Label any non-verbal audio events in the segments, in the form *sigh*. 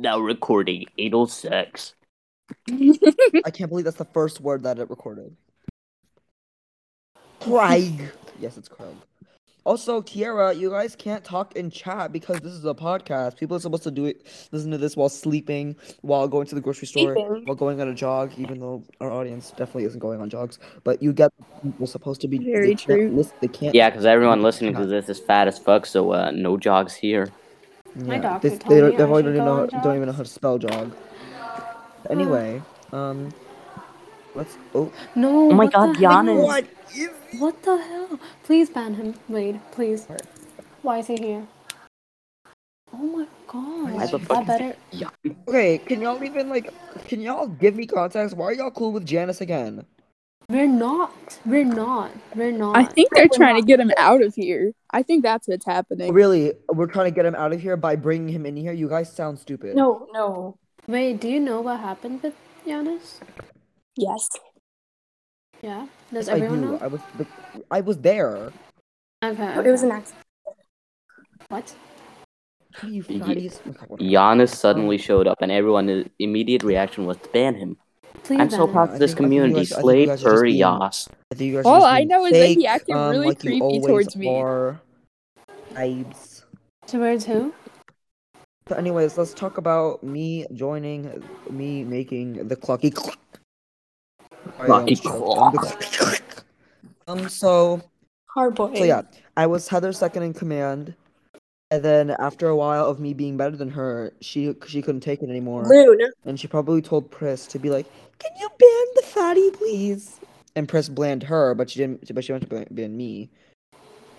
now recording anal sex. *laughs* I can't believe that's the first word that it recorded. Craig. *laughs* yes, it's Craig. Also, Tiara, you guys can't talk in chat because this is a podcast. People are supposed to do it, listen to this while sleeping, while going to the grocery store, Sleeping. while going on a jog. Even though our audience definitely isn't going on jogs, but you get people supposed to be. Very they can't true. they can't. Yeah, because everyone listening to this is fat as fuck, so uh, no jogs here. My Yeah, doctor they, told they, me don't, they I probably should don't even go know on don't even know how to spell jog. Anyway, um, let's. Oh, No. Oh my god, the heck? Giannis. what is? What the hell? Please ban him. Wade, please. Why is he here? Oh my Why the god. fuck I is better. Okay, can y'all even like? Can y'all give me context? Why are y'all cool with Janice again? We're not. We're not. We're not. I think they're trying to get him out of here. I think that's what's happening. Really, we're trying to get him out of here by bringing him in here. You guys sound stupid. No, no. Wait, do you know what happened with Giannis? Yes. Yeah. Does Yes, I everyone do. know? I was, the, I was there. Okay. It was okay. an accident. What? You Ye- fatties. Okay, whatever. Giannis suddenly showed up, and everyone's immediate reaction was to ban him. Please I'm so proud of this think- I think you community. guys- I think Slave guys are just furry being- yas. I think you guys are All I being know is that he fake, acted um, really like creepy towards me. Vibes. Towards who? But anyways, let's talk about me joining, me making the clucky. Sorry, I Clucky almost choked. Um, the- Um, so Hard boy. So yeah, I was Heather's second in command, and then after a while of me being better than her, she she couldn't take it anymore, Loon. and she probably told Pris to be like, "Can you ban the fatty, please?" And Pris banned her, but she didn't. But she went to ban, me.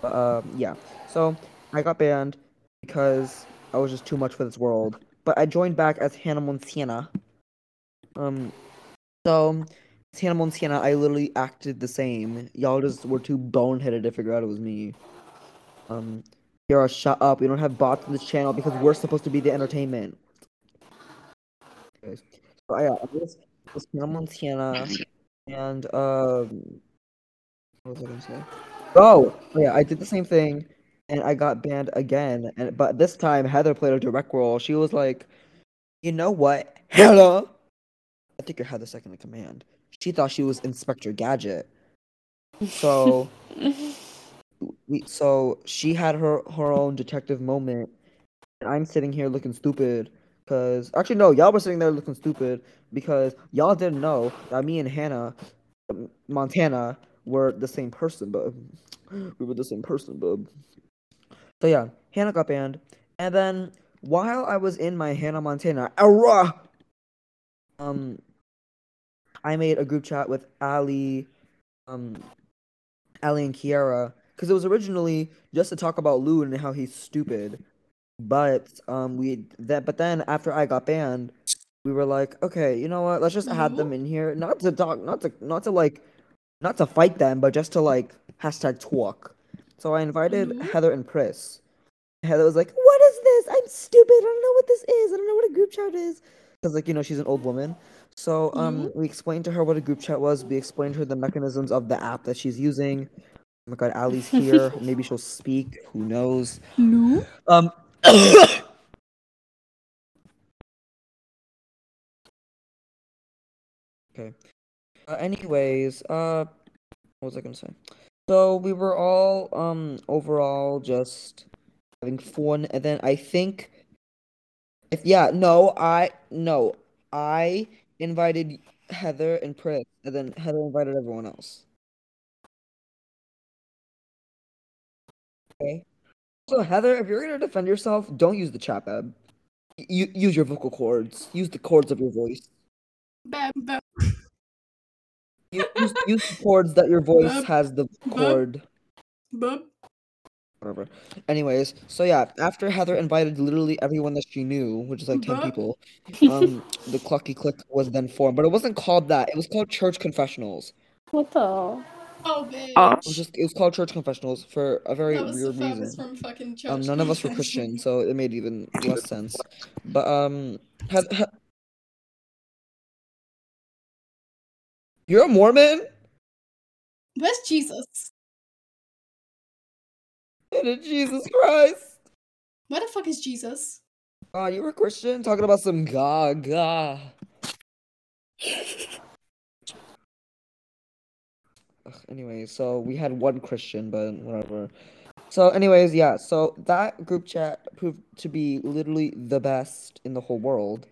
But, um, yeah. So I got banned because I was just too much for this world. But I joined back as Hannah Montana. Um, so as Hannah Montana, I literally acted the same. Y'all just were too boneheaded to figure out it was me. Um, Yara, shut up. We don't have bots on this channel because we're supposed to be the entertainment. So yeah, I was, I Montana, and um, what was I gonna say? Oh, yeah, I did the same thing, and I got banned again. And but this time Heather played a direct role. She was like, "You know what, Hannah? I think you're Heather second in command." She thought she was Inspector Gadget. So, *laughs* we, so she had her her own detective moment, and I'm sitting here looking stupid. Cause actually no, y'all were sitting there looking stupid because y'all didn't know that me and Hannah, um, Montana, were the same person, but *gasps* we were the same person, bub. So yeah, Hannah got banned, and then while I was in my Hannah Montana era, um, I made a group chat with Ali, um, Ali and Kiara, because it was originally just to talk about Lou and how he's stupid, but um, we that but then after I got banned, we were like, okay, you know what? Let's just add them in here, not to talk, not to not to like, not to fight them, but just to like hashtag talk. So I invited Heather and Pris. Heather was like, "What is this? I'm stupid. I don't know what this is. I don't know what a group chat is." Because like you know she's an old woman. So um, we explained to her what a group chat was. We explained to her the mechanisms of the app that she's using. Oh my god, Ali's here. *laughs* Maybe she'll speak. Who knows? No. Um. *coughs* okay. Uh, anyways, uh, what was I gonna say? So we were all um overall just having fun, and then I think, if yeah, no, I no, I invited Heather and Pris, and then Heather invited everyone else. Okay. So Heather, if you're gonna defend yourself, don't use the chat bab. You use your vocal cords. Use the cords of your voice. Bam, bam. Use, use, use the cords that your *laughs* voice Bub. has the Bub. cord. Bub. Whatever. Anyways, so yeah, after Heather invited literally everyone that she knew, which is like ten Bub. people, *laughs* um, the Clocky Clique was then formed, but it wasn't called that. It was called Church Confessionals. What the? Oh, bitch. It was just it was called Church Confessionals for a very that was weird the reason. from fucking church. Um, none of us were Christian, so it made even less sense. But um, has, ha- you're a Mormon? Where's Jesus? Jesus Christ! Where the fuck is Jesus? Oh, you were Christian talking about some gaga. Ugh, anyway, so we had one Christian, but whatever. So, anyways, yeah. So that group chat proved to be literally the best in the whole world.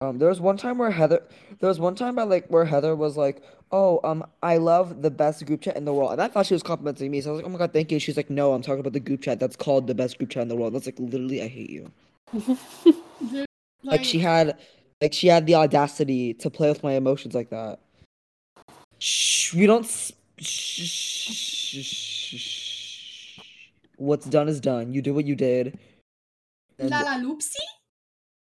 Um, there was one time where Heather, there was one time by like where Heather was like, "Oh, um, I love the best group chat in the world," and I thought she was complimenting me. So I was like, "Oh my god, thank you." She's like, "No, I'm talking about the group chat that's called the best group chat in the world." That's like literally, I hate you. *laughs* Dude, Like she had, like she had the audacity to play with my emotions like that. Shh, we don't. s- Shh, shh, shh, shh, shh. What's done is done. You did what you did. And La la loopsie?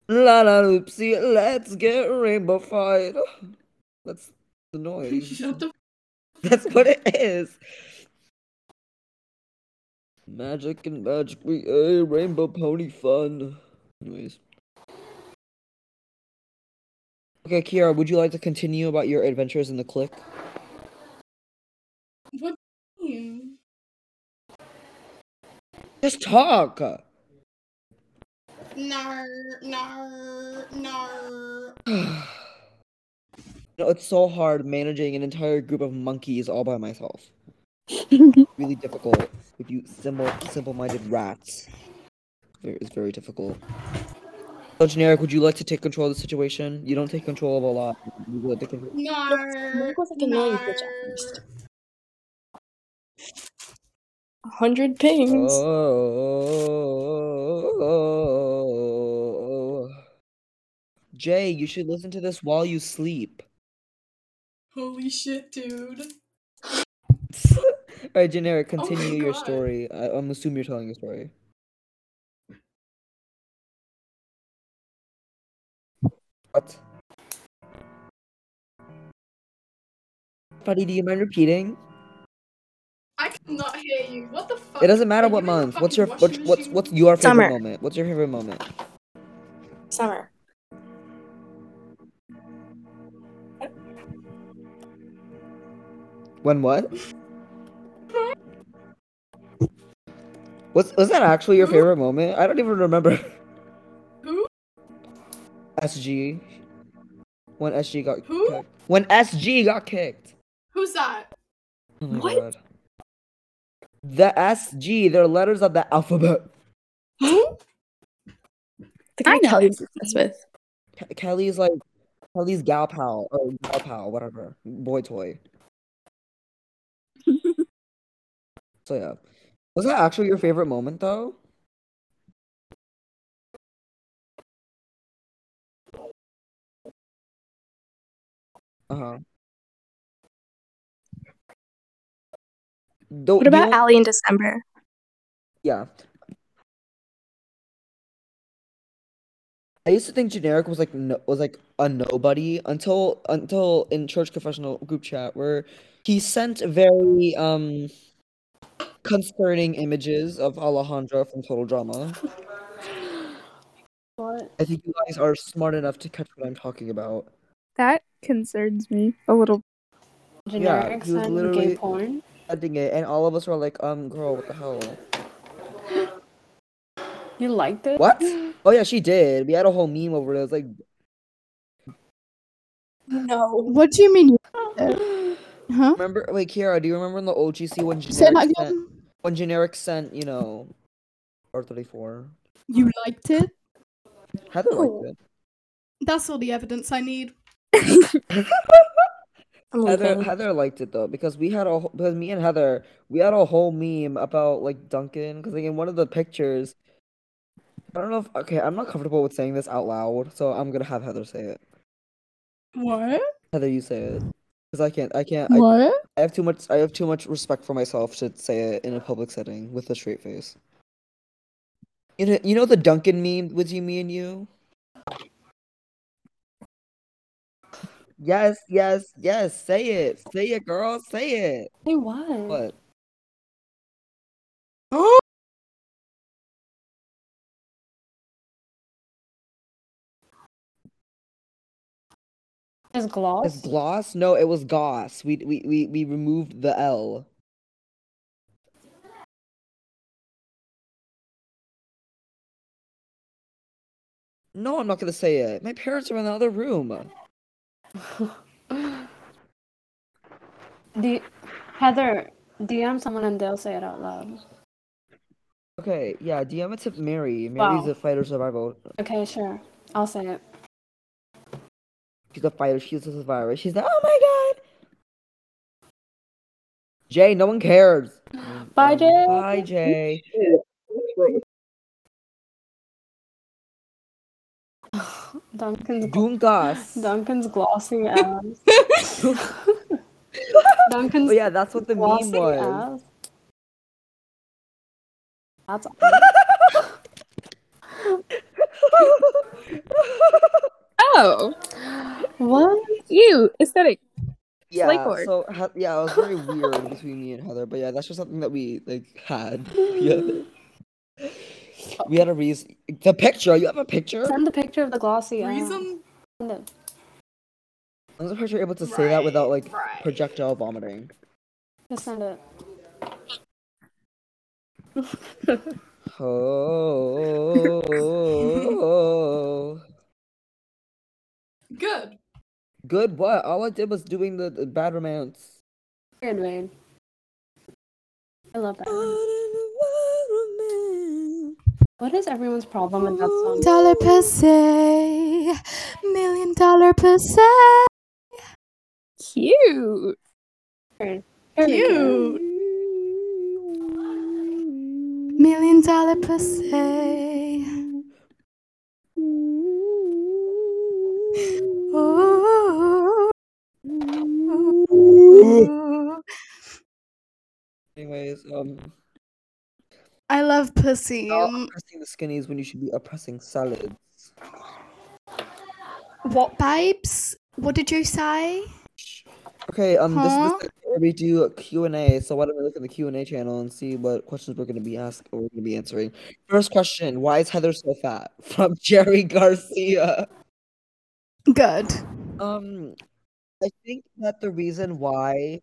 la la oopsie, let's get rainbow fight. *gasps* That's the noise. *laughs* Shut the That's what it is. Magic and magic, we a rainbow pony fun. Anyways. Okay, Kiara, would you like to continue about your adventures in the click? What do you mean? Just talk. Nar, nar, nar. *sighs* You know, it's so hard managing an entire group of monkeys all by myself. *laughs* really difficult with you simple, simple-minded rats. It's very difficult. So, generic, would you like to take control of the situation? You don't take control of a lot. You would like to control- Nar. What like a million nar. bitch at hundred pings. Oh. Jay, you should listen to this while you sleep. Holy shit, dude. *laughs* Alright, generic, Oh continue your story. I, I'm assuming you're telling a story. What? Buddy, do you mind repeating? I cannot hear you. What the fuck? It doesn't matter Are what you month. What's your what's what's what's your favorite Summer. moment? What's your favorite moment? Summer. When what? Was was that actually your favorite moment? I don't even remember. *laughs* Who? SG. When SG got Who? kicked. When SG got kicked. Who's that? Oh What? god. The SG, they're letters of the alphabet. Who? The guy Kelly's obsessed with. Ke- Kelly's like Kelly's gal pal or gal pal, whatever. Boy toy. *laughs* so yeah. Was that actually your favorite moment though? Uh-huh. The, What the about on- Allie in December? Yeah. I used to think generic was like no, was like a nobody until until in church confessional group chat where he sent very um concerning images of Alejandro from Total Drama. What? I think you guys are smart enough to catch what I'm talking about. That concerns me a little. Generic he was literally- gay porn? Sending it, and all of us were like, um, girl, what the hell? *gasps* You liked it? What? *gasps* Oh yeah, she did. We had a whole meme over it. It was like, No. What do you mean? *gasps* Huh? remember? Wait, Kiara, do you remember in the OGC when Say generic sent, when generic sent, you know, R34? You liked it? Heather Oh. liked it. That's all the evidence I need. *laughs* Heather. Heather liked it though because we had a because me and Heather we had a whole meme about like Duncan because like in one of the pictures I don't know if okay I'm not comfortable with saying this out loud so I'm gonna have Heather say it What? Heather you say it because I can't I can't I, What? I have too much I have too much respect for myself to say it in a public setting with a straight face you know you know the Duncan meme with you me and you yes yes yes say it say it girl say it Hey, what? what Oh, *gasps* Is gloss? It's gloss? No, it was goss. We we we, we removed the L. No, I'm not gonna say it. My parents are in the other room. D- Heather, DM someone and they'll say it out loud. Okay, yeah, DM it to Mary. Mary's Wow. a fighter survivor. Okay, sure. I'll say it. She's a fighter. She's a survivor. She's like, oh my god. Jay, no one cares. Bye, Jay. Bye, Jay. Duncan's Dunkas. Duncan's glossy *laughs* ass. Duncan's But yeah, that's what the meme glossy was. ass. That's *laughs* Oh, what? you aesthetic. Yeah, Slaycore. so yeah, it was very weird between me and Heather, but yeah, that's just something that we like had. *laughs* Yeah. *laughs* We had a reason. The picture. You have a picture. Send the picture of the glossy ass. Reason? Send it. I'm surprised you're able to say that without like right. projectile vomiting. Just send it. *laughs* Oh. Good. Good. What? All I did was doing the, the bad romance. Good Wade. I love that. What is everyone's problem with that song? Dollar per se, million dollar per se. Cute. Very good. Cute. Million dollar per se. Ooh. Anyways, um, I love pussy. stop oppressing the skinnies when you should be oppressing salads. What, babes? What did you say? Okay, um, this is the where we do a Q and A. So why don't we look at the Q and A channel and see what questions we're gonna be asked or we're gonna be answering. First question: Why is Heather so fat? *laughs* From Jerry Garcia. Good. Um, I think that the reason why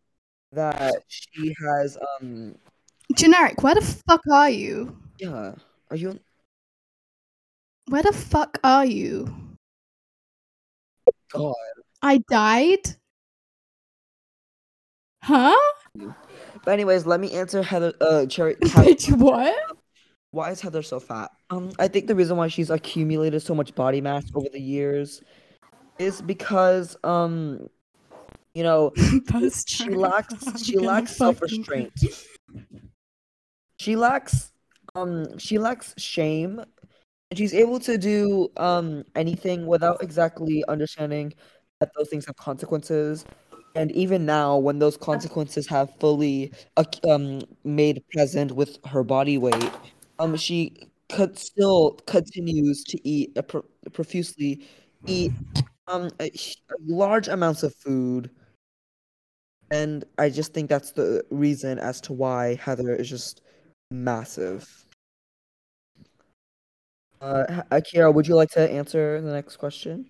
that she has um Generic, where the fuck are you? yeah are you Where the fuck are you? God I died? Huh? but anyways let me answer Heather uh Cherry *laughs* Bitch, what? why is Heather so fat um I think the reason why she's accumulated so much body mass over the years is because um you know *laughs* she lacks *laughs* she lacks self-restraint she lacks um she lacks shame. And she's able to do um anything without exactly understanding that those things have consequences. And even now when those consequences have fully um made present with her body weight um she could still continues to eat uh, pro- profusely eat um large amounts of food. And I just think that's the reason as to why Heather is just massive. Uh, Akira, would you like to answer the next question?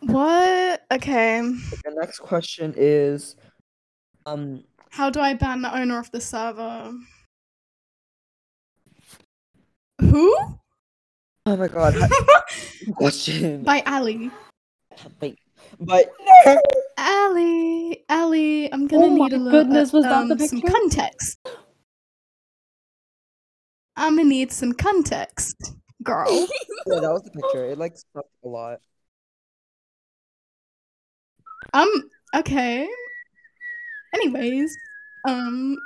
What? Okay. The next question is, um, How do I ban the owner of the server? Who? oh my god, *laughs* question. By Ali. Wait, but Ali, Ali, I'm gonna Oh need a little goodness, was that the um, some context. I'm gonna need some context, girl. *laughs* yeah, that was the picture. It like stuck a lot. um, okay. Anyways, um,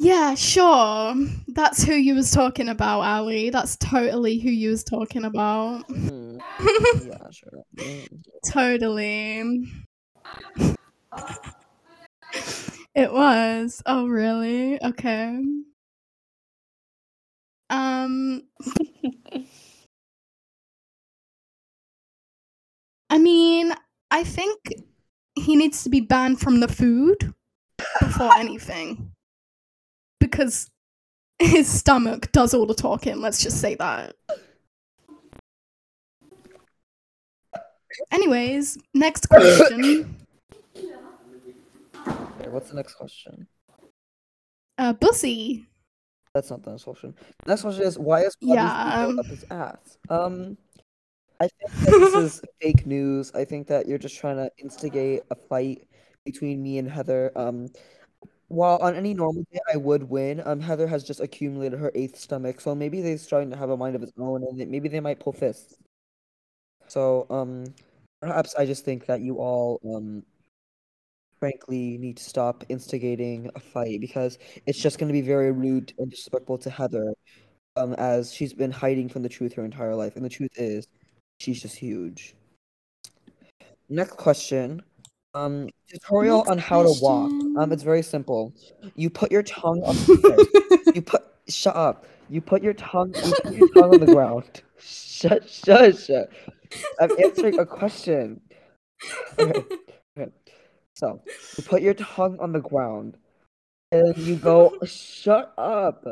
yeah, sure. That's who you was talking about, Ali. That's totally who you was talking about. Hmm, yeah, sure. Mm. *laughs* Totally. it was. Oh, really? Okay. Um. I mean, I think he needs to be banned from the food before anything. Because his stomach does all the talking, let's just say that. Anyways, next question. Okay, what's the next question? Uh, Bussy, That's not the next question. The next question is why is Bobby's Yeah, um, up his ass? Um, I think that this is *laughs* fake news. I think that you're just trying to instigate a fight between me and Heather. Um, while on any normal day I would win, um, Heather has just accumulated her eighth stomach, so maybe they're starting to have a mind of its own, and maybe they might pull fists. So, um, perhaps I just think that you all, um, frankly need to stop instigating a fight because it's just going to be very rude and disrespectful to Heather, um, as she's been hiding from the truth her entire life, and the truth is, she's just huge. Next question. Um, tutorial Next on how to walk. Um, it's very simple. You put your tongue on. *laughs* you put. Shut up. You put your tongue. You put your tongue on the ground. Shut. Shut. Shut. I'm answering a question. Okay. okay. So you put your tongue on the ground, and you go. Shut up.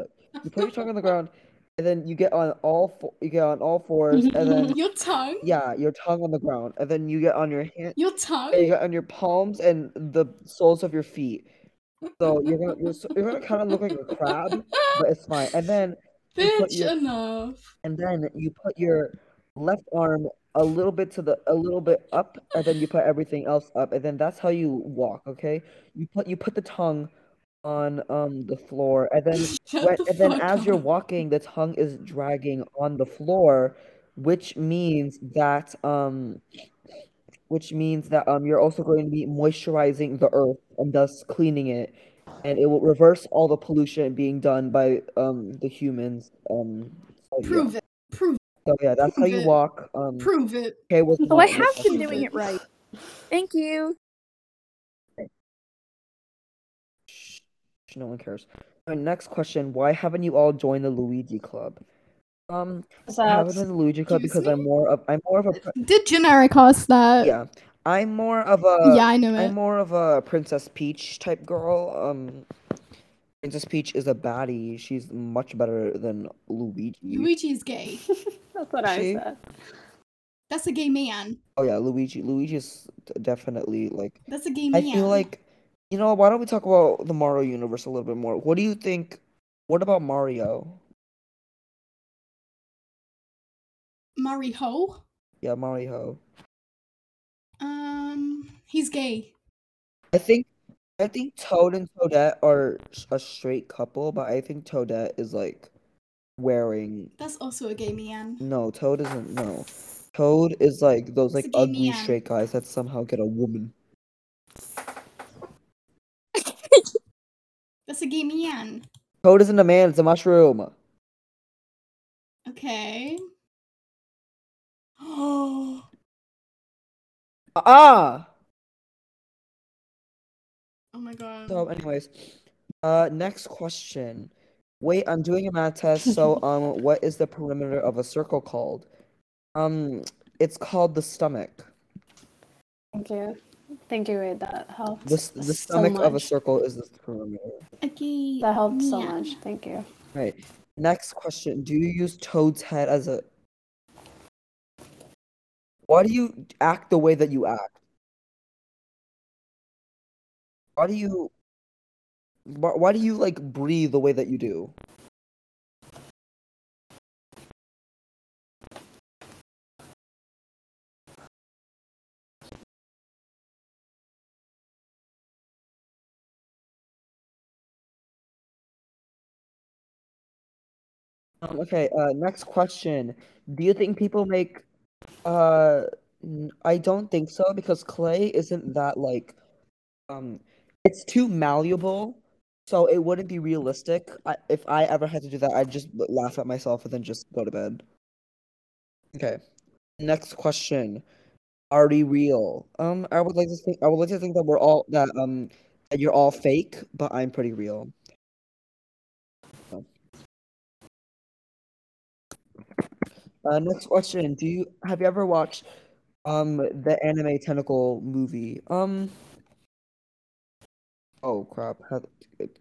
You put your tongue on the ground, and then you get on all. Four, you get on all fours, and then *laughs* Your tongue? yeah, your tongue on the ground, and then you get on your hand. Your tongue? You got on your palms and the soles of your feet. So you're gonna you're, you're gonna kind of look like a crab, but it's fine. And then you put Bitch your enough. and then you put your left arm a little bit to the a little bit up, and then you put everything else up, and then that's how you walk. Okay, you put you put the tongue on um the floor, and then *laughs* when, the and then fuck as you're walking, the tongue is dragging on the floor, which means that um which means that um you're also going to be moisturizing the earth and thus cleaning it and it will reverse all the pollution being done by um the humans um so, yeah. Prove it. Prove so yeah that's how you it. walk um prove it. okay was Oh, I have been doing it right. Thank you. No one cares my next question why haven't you all joined the luigi club um i haven't joined the luigi club Excuse because i'm more of i'm more of a pri- Did generic ask that? yeah i'm more of a Yeah, I know I'm it. more of a Princess Peach type girl. Um, Princess Peach is a baddie. She's much better than Luigi. Luigi is gay. *laughs* That's what I said. That's a gay man. Oh yeah, Luigi. Luigi is definitely like. That's a gay man. I feel like, you know, why don't we talk about the Mario universe a little bit more? What do you think? What about Mario? Mario. Yeah, Mario. Um, he's gay. I think. I think Toad and Toadette are a straight couple, but I think Toadette is like wearing. That's also a gay man. No, Toad isn't. No, Toad is like those like It's ugly man. straight guys that somehow get a woman. That's a gay man. Toad isn't a man, it's a mushroom. Okay. *gasps* Oh. Ah! Oh my god. So anyways, uh next question. Wait, I'm doing a math test, so *laughs* um what is the perimeter of a circle called? Um it's called the stomach. Thank you. Thank you, Wade. That helped. The, s- the so stomach of a circle is the perimeter. A gay That helped so man. much. Thank you. Right. Next question. Do you use Toad's head as a Why do you act the way that you act? Why do you why, why do you like breathe the way that you do? Um, okay, uh, next question. Do you think people make uh I don't think so because clay isn't that like um it's too malleable, so it wouldn't be realistic. I, if I ever had to do that, I'd just laugh at myself and then just go to bed. Okay. Next question. Are we real? Um, I would like to think I would like to think that we're all that um that you're all fake, but I'm pretty real. Uh, next question. Do you have you ever watched um the anime tentacle movie? Um Oh crap. Had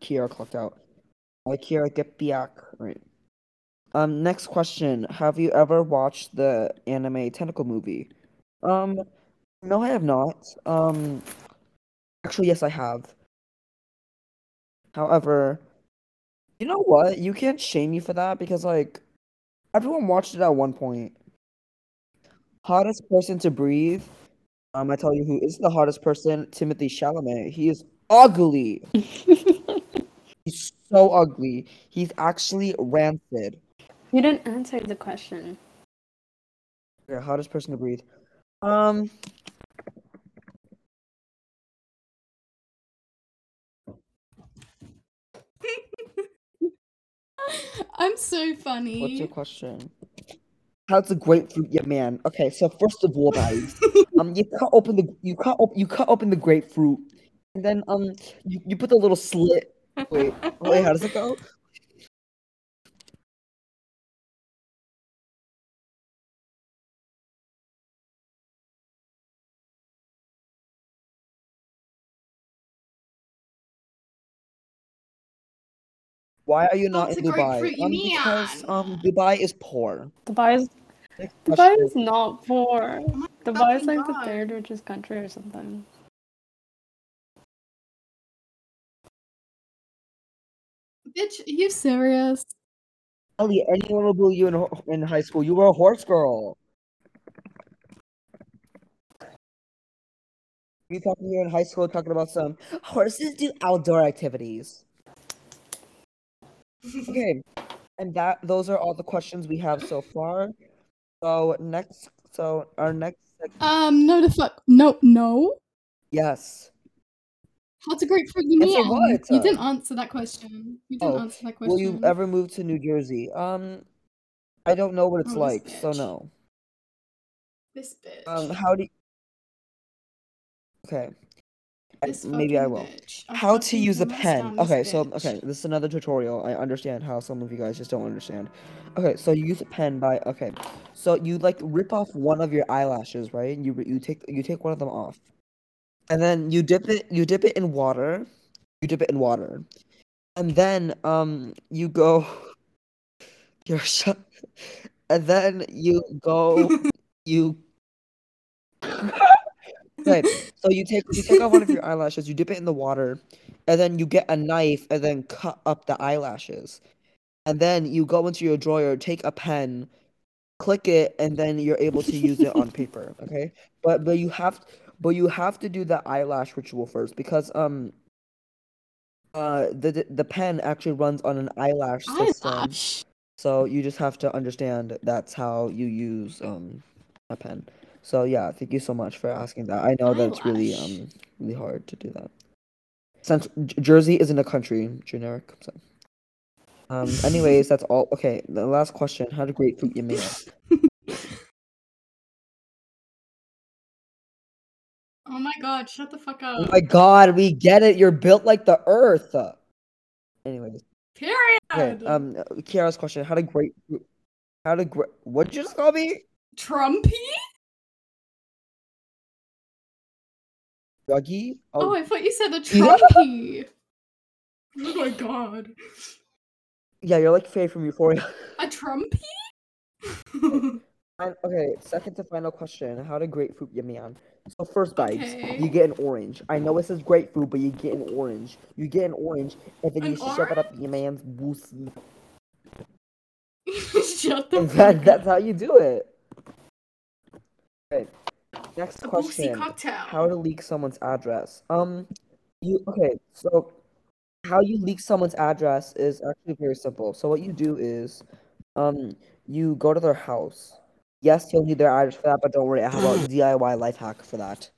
Kiara clocked out. Uh, Kiara get back. Right. Um next question. Have you ever watched the anime tentacle movie? Um no I have not. Um actually yes I have. However, You know what? You can't shame me for that because like everyone watched it at one point. Hottest person to breathe. Um, I tell you who is the hottest person, Timothy Chalamet. He is ugly. *laughs* He's so ugly. He's actually rancid. You didn't answer the question. Okay, hottest person to breathe. Um, *laughs* I'm so funny. what's your question? How's the grapefruit, yeah, man? Okay, so first of all, guys, *laughs* um, you cut open the you cut op- you cut open the grapefruit, and then um, you, you put the little slit. Wait, wait, how does it go? Why are you not in Dubai? Um, because um, Dubai is poor. Dubai is Next Dubai question. is not poor. Oh my Dubai is fucking like the third richest country or something. Bitch, are you serious? Ellie, anyone will bully you in in high school. You were a horse girl. You talking here in high school talking about some horses do outdoor activities. Okay, and that those are all the questions we have so far. So next, so our next, sec- Um, no the fuck no no. yes. How's a Answer mean? what? You didn't answer that question. You didn't Oh, answer that question. Will you ever move to New Jersey? Um, I don't know what it's Oh, like, so no. This bitch. Um, how do? You... Okay. Maybe I will. bitch. How to use a pen. Okay, so bitch. okay, this is another tutorial. I understand how some of you guys just don't understand. Okay, so you use a pen by okay, so you like rip off one of your eyelashes, right? You you take you take one of them off, and then you dip it you dip it in water, you dip it in water, and then um you go. *laughs* You're shut. And then you go *laughs* you. *laughs* Right. *laughs* So you take you take off one of your eyelashes, you dip it in the water, and then you get a knife and then cut up the eyelashes. And then you go into your drawer, take a pen, click it, and then you're able to use it on paper. *laughs* Okay? But but you have but you have to do the eyelash ritual first because um uh the the, the pen actually runs on an eyelash system. Eyelash. So you just have to understand that's how you use um a pen. So yeah, thank you so much for asking that. I know that it's really um really hard to do that. Since J- Jersey isn't a country, generic. So. Um. *laughs* Anyways, that's all. Okay. The last question: How to grapefruit your man? oh my god, shut the fuck up. Oh my God, we get it. You're built like the Earth. Anyways, Period. okay. Um, Kiara's question: How to grapefruit? How to gra- What'd you just call me? Trumpy? Druggy? Oh. oh, I thought you said a. *laughs* Trumpy. *laughs* oh my god. yeah. You're like Faye from Euphoria. A Trumpy? *laughs* Fine- Okay, second to final question. How to grapefruit your man? So first bites, Okay. you get an orange. I know it says grapefruit, but you get an orange. You get an orange, and then you An shove it up your man's boosie. Shut the fuck that, that's how you do it. Okay, next A question. cocktail. How to leak someone's address? Um, you okay? So, how you leak someone's address is actually very simple. So what you do is, um, you go to their house. Yes, you'll need their address for that, but don't worry, I have a *clears throat* DIY life hack for that.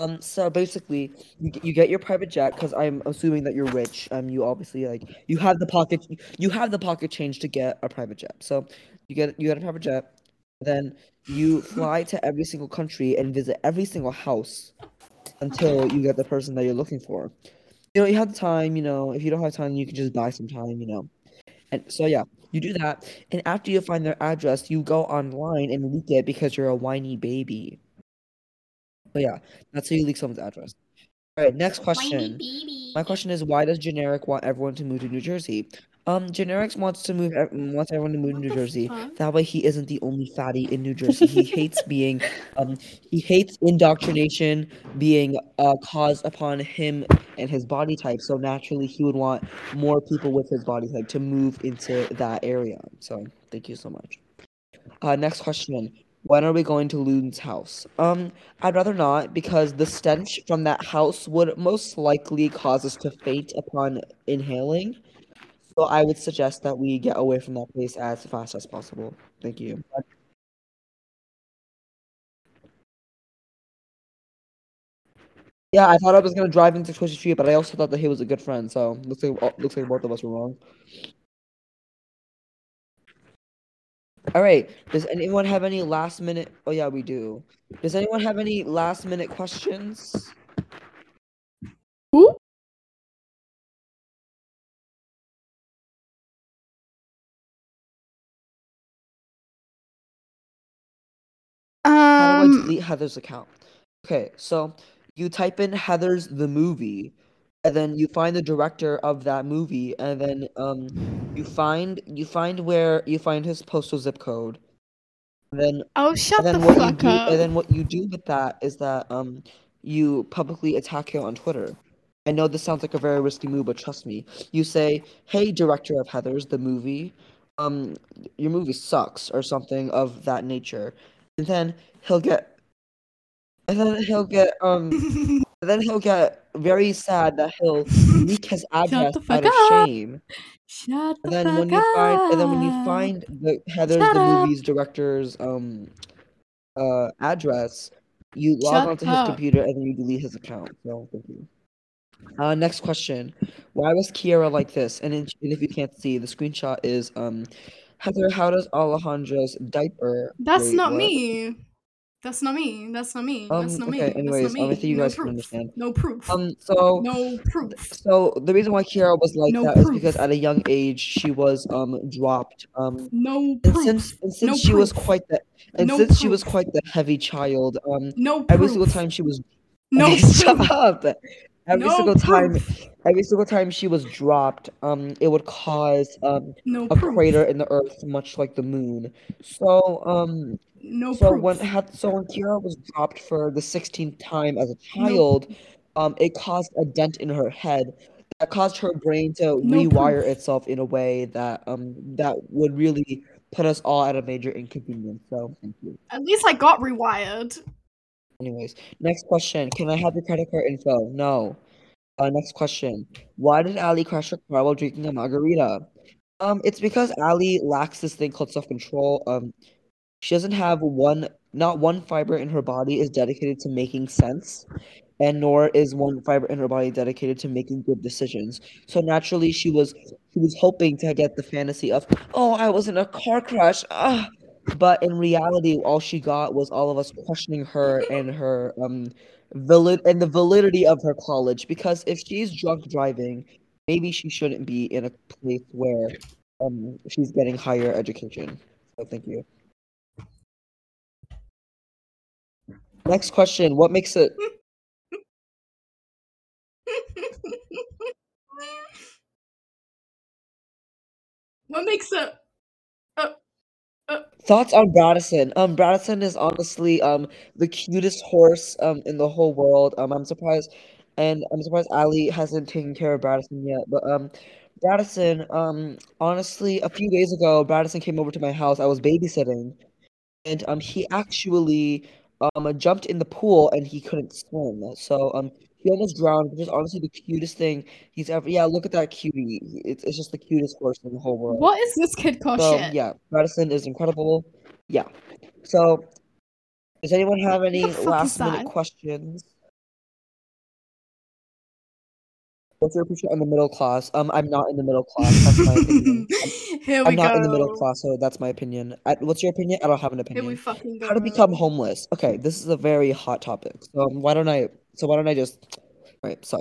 Um, so basically, you, you get your private jet because I'm assuming that you're rich. Um, you obviously like you have the pocket you have the pocket change to get a private jet. So you get you get a private jet, then you fly to every single country and visit every single house until you get the person that you're looking for. You know, you have the time. You know, if you don't have time, you can just buy some time. You know, and so yeah, you do that, and after you find their address, you go online and leak it because you're a whiny baby. But yeah, that's how you leak someone's address. All right, next question. My question is, why does generic want everyone to move to New Jersey? Um, Generics wants to move. Wants everyone to move to New Jersey. fuck? That way, he isn't the only fatty in New *laughs* Jersey. He hates being. Um, he hates indoctrination being uh caused upon him and his body type. So naturally, he would want more people with his body type to move into that area. So thank you so much. Uh, next question. When are we going to Loon's house? Um, I'd rather not because the stench from that house would most likely cause us to faint upon inhaling. So I would suggest that we get away from that place as fast as possible. Thank you. Yeah, I thought I was gonna drive into Twisted Street, but I also thought that he was a good friend. So looks like oh, looks like both of us were wrong. All right. Does anyone have any last minute? Oh yeah, we do. Does anyone have any last minute questions? How do I Um, delete Heather's account? Okay, so you type in Heathers the movie, and then you find the director of that movie, and then um you find you find where you find his postal zip code. And then oh, shut and the then what you fuck do up. and then what you do with that is that um you publicly attack him on Twitter. I know this sounds like a very risky move, but trust me. You say, "Hey, director of Heathers the movie, um, your movie sucks," or something of that nature, and then he'll get, and then he'll get um, then he'll get very sad that he'll leak his *laughs* address the out of up. shame. Shut the And then fuck when you find, and then when you find the Heathers Shut the up. movie's director's um uh address, you log Shut onto his computer and then you delete his account. No, thank you. Uh, next question: Why was Kiera like this? And, in, and if you can't see, the screenshot is um, Heather. How does Alejandro's diaper? That's not what? me. That's not me. That's not me. That's Um, not okay, me. That's anyways, not me. think you no guys can proof. understand. No proof. Um, so no proof. so the reason why Kiera was like No that is because at a young age she was um dropped um No proof. and proof. since and since No she was proof. quite the and No since she was proof. quite the heavy child um no proof. every proof. single time she was No *laughs* proof. up every No single time every single time she was dropped um it would cause um No a proof. crater in the earth much like the moon so um No so proof. when had so when Kira was dropped for the 16th time as a No- child um it caused a dent in her head that caused her brain to No rewire proof. itself in a way that um that would really put us all at a major inconvenience so thank you At least I got rewired. Anyways next question. Can i have your credit card info? No. Uh, next question. Why did ali crash her car while drinking a margarita? Um it's because ali lacks this thing called self-control. Um she doesn't have one not one fiber in her body is dedicated to making sense and nor is one fiber in her body dedicated to making good decisions. So naturally she was she was hoping to get the fantasy of oh i was in a car crash. Ah. But in reality all she got was all of us questioning her and her um valid and the validity of her college because if she's drunk driving maybe she shouldn't be in a place where um she's getting higher education so thank you Next question. What makes it what makes it? Thoughts on Bradison? Um Bradison is honestly um the cutest horse um in the whole world. Um I'm surprised and I'm surprised Ali hasn't taken care of Bradison yet. But um Bradison, um honestly a few days ago Bradison came over to my house. I was babysitting and um he actually um jumped in the pool and he couldn't swim. So um he almost drowned, which is honestly the cutest thing he's ever yeah, look at that cutie. It's it's just the cutest horse in the whole world. What is this kid called? So shit? yeah, Madison is incredible. Yeah. So does anyone have any the fuck is last minute questions? What's your opinion on the middle class? Um, I'm not in the middle class. That's my opinion. *laughs* I'm, Here we I'm not go. in the middle class, so that's my opinion. I, what's your opinion? I don't have an opinion. Here we fucking go. How to become homeless? Okay, this is a very hot topic. So um, why don't I? So why don't I just? Right. So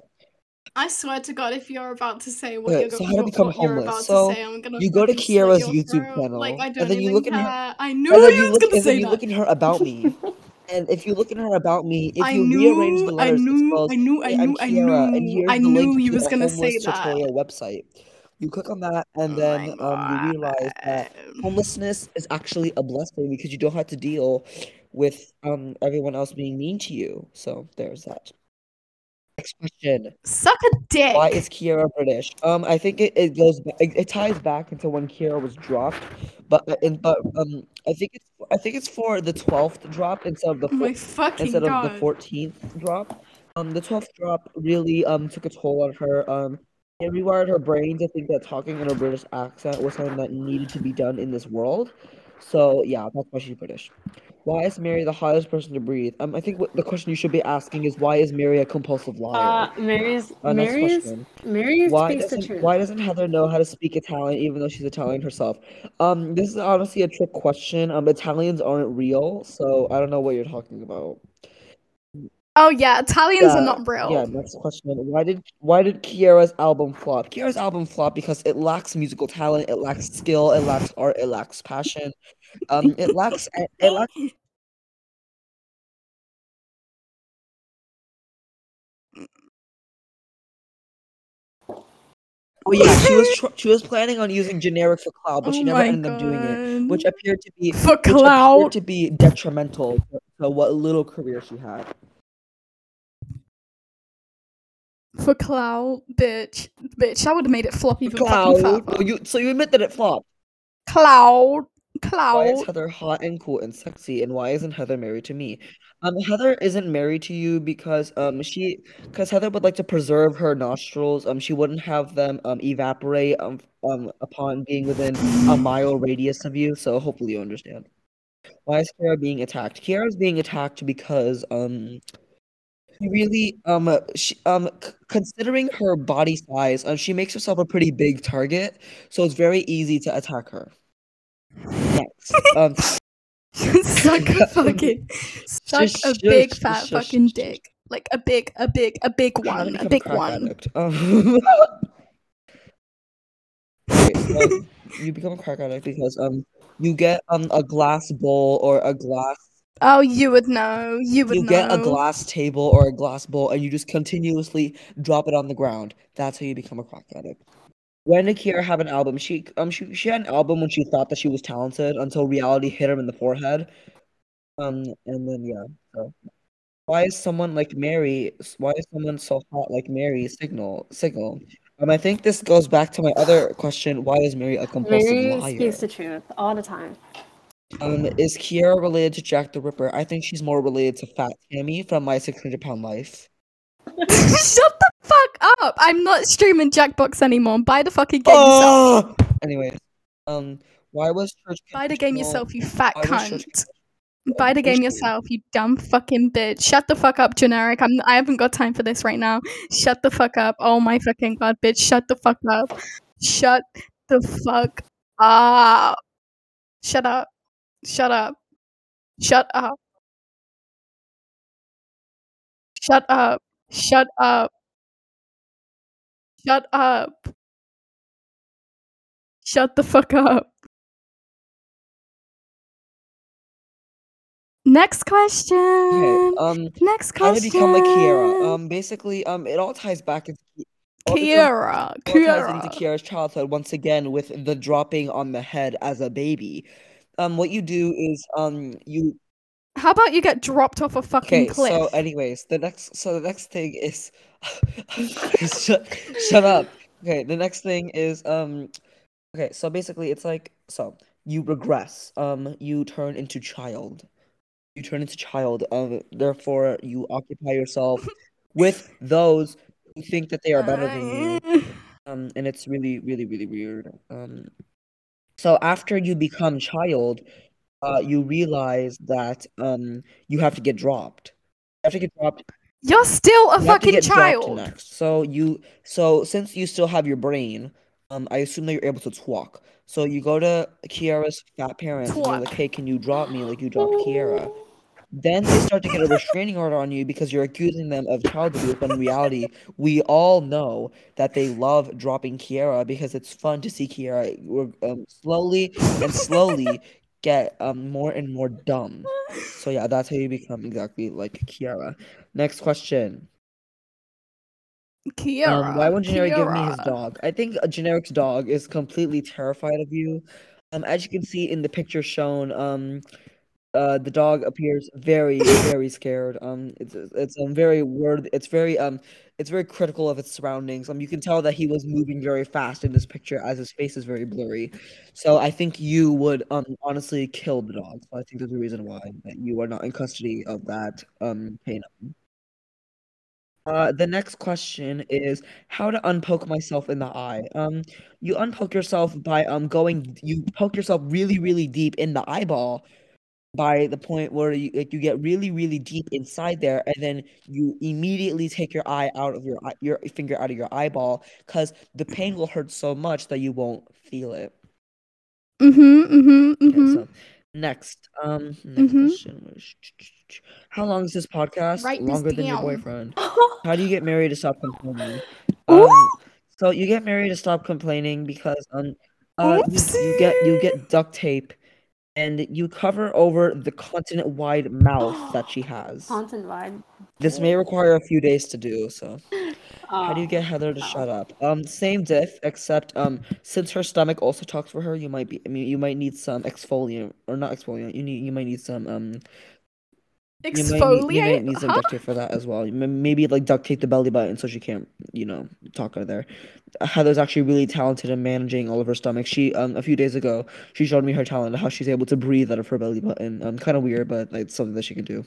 I swear to God, if you're about to say what Okay, you're, go- so how to what- you're homeless. about So, to say, I'm gonna you go to Kiera's YouTube throat. channel, Like I and then you look in her- I knew and then you you look, and say then you look in her about me. *laughs* And if you look at her about me, if I you knew, rearrange the letters, I knew, spells, I knew, I "Hey, knew, I Kiara," and knew, I knew you was gonna say that. tutorial website. You click on that, and Oh then um, you realize that homelessness is actually a blessing because you don't have to deal with um everyone else being mean to you. So there's that. Next question. Suck a dick. Why is Kiera British? Um, I think it, it goes it, it ties back into when Kiera was dropped, but uh, in, but um I think it's I think it's for the twelfth drop instead of the oh instead god. of the fourteenth drop. Um, the twelfth drop really um took a toll on her. Um, it rewired her brain to think that talking in a British accent was something that needed to be done in this world. So yeah, that's why she's British. Why is Mary the hottest person to breathe? Um, I think what the question you should be asking is why is Mary a compulsive liar? Uh, Mary's Uh, next Mary's question. Mary Why speaks the doesn't truth. Why doesn't Heather know how to speak Italian even though she's Italian herself? Um, this is honestly a trick question. Um, Italians aren't real, so I don't know what you're talking about. Oh yeah, Italians are not real. Yeah, next question. Why did why did Kiera's album flop? Kiera's album flop because it lacks musical talent, it lacks skill, it lacks art, it lacks passion. Um, it lacks it, it lacks *laughs* Oh yeah, she was tr- she was planning on using generic for cloud, but she Oh never my ended up doing it, which appeared to be For cloud to be detrimental to, to what little career she had. For cloud, bitch, bitch, I would have made it flop even Cloud. further. you so you admit that it flopped. Cloud, Why is. Heather hot and cool and sexy, and why isn't Heather married to me? Um, Heather isn't married to you because um she because Heather would like to preserve her nostrils. Um, she wouldn't have them um evaporate um um upon being within a mile radius of you. So hopefully you understand. Why is Kiara being attacked? Kiara is being attacked because um she really um she um c- considering her body size, um she makes herself a pretty big target, so it's very easy to attack her. Next, um. *laughs* suck a *laughs* fucking, suck Shush, a big shush, fat shush, fucking dick, like a big, a big, a big one, a big one. Um, *laughs* okay, um, you become a crack addict because um you get um a glass bowl or a glass Oh, you would know. You would you know. get a glass table or a glass bowl and you just continuously drop it on the ground. That's how you become a crack addict. When did Kiara have an album? She um she she had an album when she thought that she was talented until reality hit her in the forehead. Um and then yeah, so why is someone like Mary why is someone so hot like Mary signal signal? Um I think this goes back to my other question, why is Mary a compulsive Mary liar? speaks the truth all the time. Um, is Kiara related to Jack the Ripper? I think she's more related to Fat Tammy from My 600 Pound Life. Shut the fuck up! I'm not streaming Jackbox anymore. Buy the fucking game yourself. Oh! Anyways, um, why was Church Buy the game Confessional- yourself, you fat why cunt. Buy the game yourself, you dumb fucking bitch. Shut the fuck up, generic. I'm I haven't got time for this right now. Shut the fuck up. Oh my fucking god, bitch. Shut the fuck up. Shut the fuck up. Shut up. Shut up. Shut up. Shut up. Shut up. Shut up. Shut the fuck up. Next question. Okay, um, Next how question. to become like Kiara? Um, basically, um, it all ties back into Kiara. ties into Kiara. Kiara's childhood once again with the dropping on the head as a baby. Um, what you do is um you How about you get dropped off a fucking Okay, cliff? so anyways, the next so the next thing is *laughs* shut, shut up. Okay, the next thing is um okay, so basically it's like so you regress. Um you turn into child. You turn into child. Um therefore you occupy yourself *laughs* with those who think that they are better than you. *laughs* Um and it's really really really weird. Um so after you become child, uh you realize that um you have to get dropped. You have to get dropped You're still a you fucking child. next. So you so since you still have your brain, um, I assume that you're able to talk. So you go to Kiara's fat parents and you're like, hey, can you drop me like you dropped Kiara? Then they start to get a restraining order on you because you're accusing them of child abuse. When in reality, we all know that they love dropping Kiara because it's fun to see Kiara um, slowly and slowly *laughs* get um more and more dumb. So yeah, that's how you become exactly like Kiara. Next question. Kiara. Um, why won't Generic give me his dog? I think a Generic's dog is completely terrified of you. Um, as you can see in the picture shown, um, uh, the dog appears very, very scared. Um, it's it's um very word. It's very um, it's very critical of its surroundings. Um, you can tell that he was moving very fast in this picture as his face is very blurry. So I think you would um honestly kill the dog. So I think there's a reason why that you are not in custody of that um canine. Uh, the next question is how to unpoke myself in the eye. Um, you unpoke yourself by um going. You poke yourself really, really deep in the eyeball, by the point where you like you get really, really deep inside there, and then you immediately take your eye out of your your finger out of your eyeball, because the pain will hurt so much that you won't feel it. Mm-hmm. Mm-hmm. Okay, Mm-hmm. so next, um, next Mhm. question was, how long is this podcast? Write this Longer than your boyfriend. *laughs* How do you get married to stop complaining? Um, so you get married to stop complaining because um, uh, you, you get you get duct tape, and you cover over the continent-wide mouth that she *gasps* has. Content wide. This may require a few days to do. So, how do you Oh. get Heather to shut up? Um, same diff, except um, since her stomach also talks for her, you might be. I mean, you might need some exfoliant or not exfoliant. You need you might need some um you might, you Exfoliate. might need some huh? duct tape for that as well. Maybe like duct tape the belly button so she can't, you know, talk out of there. Heather's actually really talented in managing all of her stomach. She um a few days ago she showed me her talent how she's able to breathe out of her belly button. Um, kind of weird, but it's something that she can do.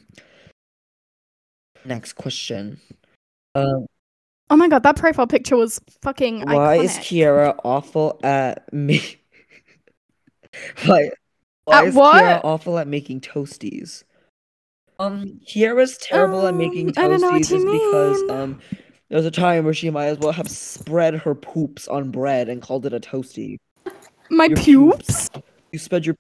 Next question. Um, Oh my god, that profile picture was fucking why is iconic. Kiara awful at me? why? *laughs* Why At is what? Kiara awful at making toasties? Um, Kiara's terrible at making Um, I don't know what toasties is because um, there was a time where she might as well have spread her poops on bread and called it a toasty. My Your pubes? You spread your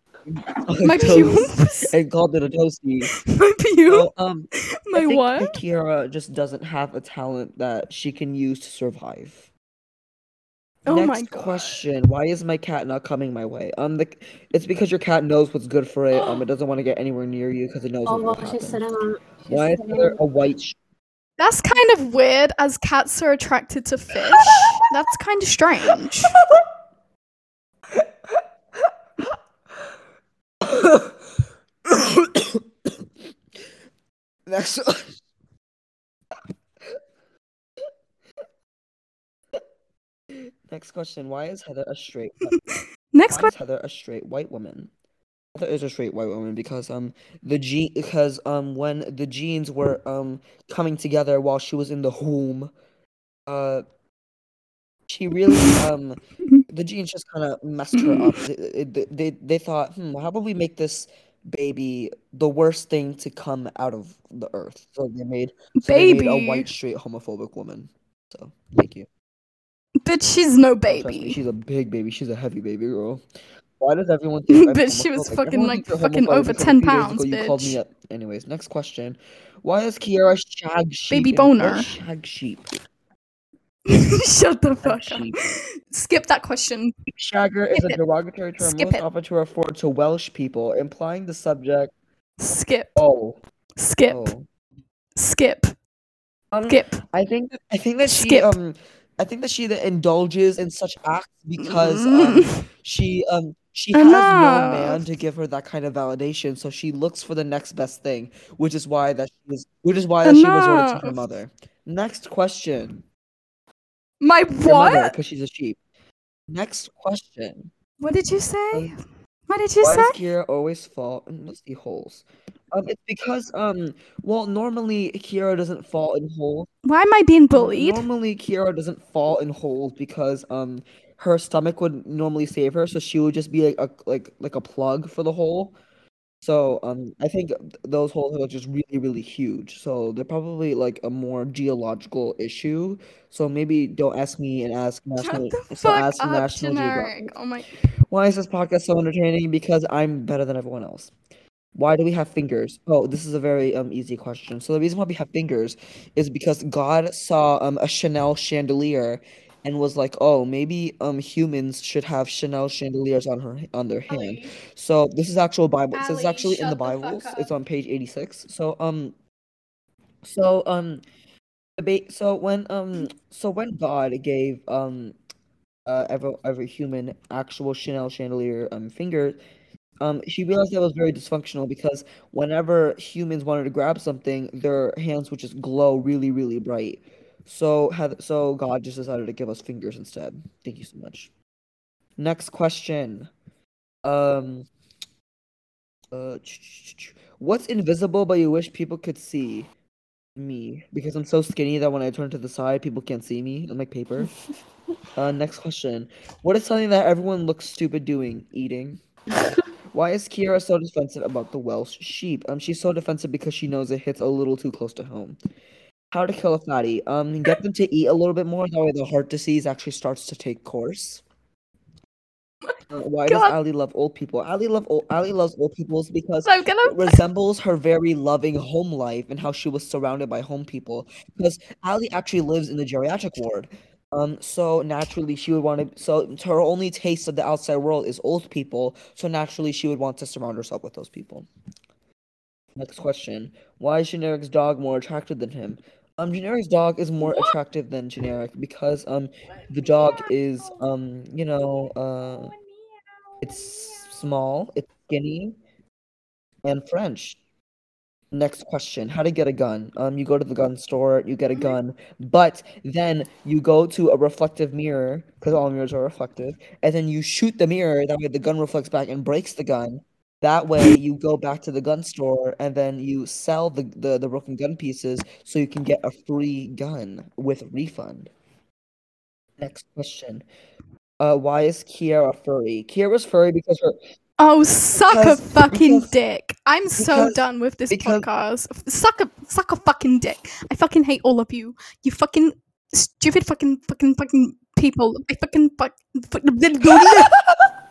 on My pubes? *laughs* and called it a toasty. *laughs* My pubes? So, um, I My think what? Kiara just doesn't have a talent that she can use to survive. Oh Next my God. question: Why is my cat not coming my way? Um, the, it's because your cat knows what's good for it. Um, it doesn't want to get anywhere near you because it knows Oh what will well, happen. she's sitting on. She's Why is sitting- there a white? Sh- That's kind of weird as cats are attracted to fish. That's kind of strange. *coughs* Next. Next question: Why is Heather a straight? *laughs* Next question. is Heather a straight white woman? Heather is a straight white woman because um the gene because um when the genes were um coming together while she was in the womb, uh, she really um the *laughs* genes just kind of messed her up. *laughs* They, they, they they thought, hmm, how about we make this baby the worst thing to come out of the earth? So they made so they made a white straight homophobic woman. So thank you. Bitch, she's no baby. she's a big baby. She's a heavy baby girl. Why does everyone think *laughs* Bitch, she was fucking, like, fucking over 10 pounds, ago you called me bitch. up. Anyways, next question. Why is Kiara shag sheep? Baby boner. shag sheep? *laughs* Shut the fuck up. sheep. Skip that question. Shagger is a it. derogatory term Skip most it. often to refer to Welsh people, implying the subject. Skip. Oh, Skip. oh. Skip. Um, Skip. I think I think that she Skip. um I think that she indulges in such acts because um she um she has no man to give her that kind of validation, so she looks for the next best thing, which is why that she was which is why that she resorted to her mother. Next question. My what? because she's a sheep. Next question. What did you say? Um, What did you Why say? does Kira always fall? in Let's holes. Um, it's because um, well, normally Kira doesn't fall in holes. Why am I being bullied? Normally, Kiara doesn't fall in holes because um her stomach would normally save her, so she would just be like a like like a plug for the hole. So um I think those holes are just really really huge. So they're probably like a more geological issue. So maybe don't ask me and ask Shut National. the So fuck ask up, National generic. Geographic. Oh my. Why is this podcast so entertaining? Because I'm better than everyone else. Why do we have fingers? Oh, this is a very um easy question. So the reason why we have fingers is because God saw um a Chanel chandelier and was like, "Oh, maybe um humans should have Chanel chandeliers on her on their hand." Ali, So this is actual Bible. So it's Ali, actually in the Bibles. It's on page 86. So um so um debate. So when um so when God gave um uh every every human actual Chanel chandelier um fingers, um she realized that was very dysfunctional because whenever humans wanted to grab something, their hands would just glow really really bright. So had so God just decided to give us fingers instead. Thank you so much. Next question. Um. Uh, what's invisible but you wish people could see? Me, because I'm so skinny that when I turn to the side, people can't see me. I'm like paper. *laughs* uh, next question. What is something that everyone looks stupid doing? Eating. *laughs* Why is Kiara so defensive about the Welsh sheep? Um, she's so defensive because she knows it hits a little too close to home. How to kill a fatty? Um, get them to eat a little bit more. That way, the heart disease actually starts to take course. *laughs* Uh, why does Ali love old people? Ali love old, Ali loves old people because gonna. it resembles her very loving home life and how she was surrounded by home people. Because Ali actually lives in the geriatric ward. Um, so naturally she would want to. So her only taste of the outside world is old people. So naturally she would want to surround herself with those people. Next question: Why is Generic's dog more attractive than him? Um, Generic's dog is more attractive than Generic because um, the dog is um, you know, uh, it's small, it's skinny, and French. Next question: How to get a gun? Um, you go to the gun store, you get a gun, but then you go to a reflective mirror because all mirrors are reflective, and then you shoot the mirror. That way, the gun reflects back and breaks the gun. That way, you go back to the gun store and then you sell the, the, the broken gun pieces so you can get a free gun with refund. Next question. Uh, why is Kiara furry? Kiara's furry because her Oh, suck Because- a fucking because- dick. I'm so done with this because- podcast. Suck a suck a fucking dick. I fucking hate all of you. You fucking stupid fucking fucking fucking people. I fucking fuck. *laughs*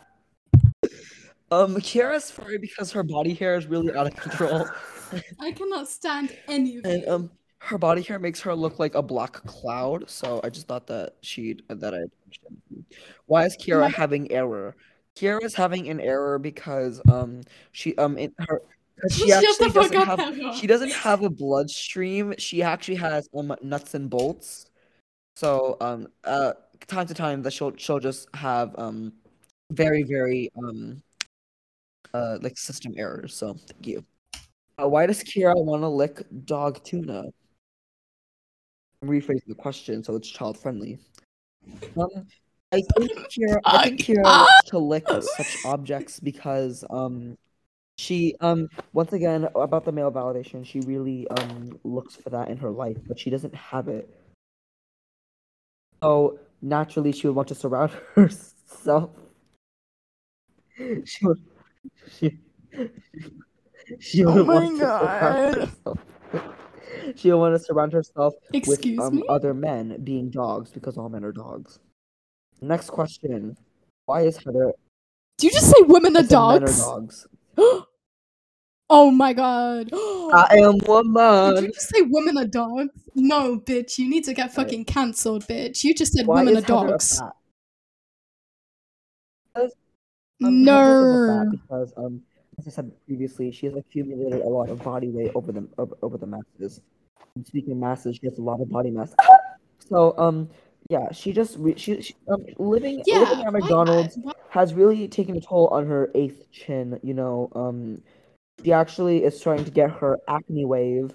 um Kiara's furry because her body hair is really out of control. *laughs* I cannot stand any of And um her body hair makes her look like a black cloud, so I just thought that she that I Why is Kiara having error? Kiara's having an error because um she um in her she *laughs* actually doesn't have she doesn't have a bloodstream. She actually has um nuts and bolts. So um uh time to time that she'll she'll just have um very very um uh like system errors. So thank you. Uh, why does Kira want to lick dog tuna? I'm rephrasing the question so it's child friendly. Um, I think Kira, I think Kira *laughs* wants to lick such objects because um, she um once again about the male validation, she really um looks for that in her life, but she doesn't have it. So naturally, she would want to surround *laughs* herself. She would. *laughs* She. She Oh my to surround God. herself. *laughs* She would want to surround herself Excuse with um, other men being dogs because all men are dogs. Next question: Why is Heather? Do you just say women are said men are dogs? dogs. *gasps* oh my god. *gasps* I am woman. Did you just say women are dogs? No, bitch. You need to get fucking cancelled, bitch. You just said Why women are Heather dogs. Um, No. because um, as I said previously, she has accumulated a lot of body weight over the over, over the masses. And speaking of masses, she has a lot of body mass. So um, yeah, she just re- she, she um, living Yeah. living at why- McDonald's why- has really taken a toll on her eighth chin. You know, um, she actually is starting to get her acne wave,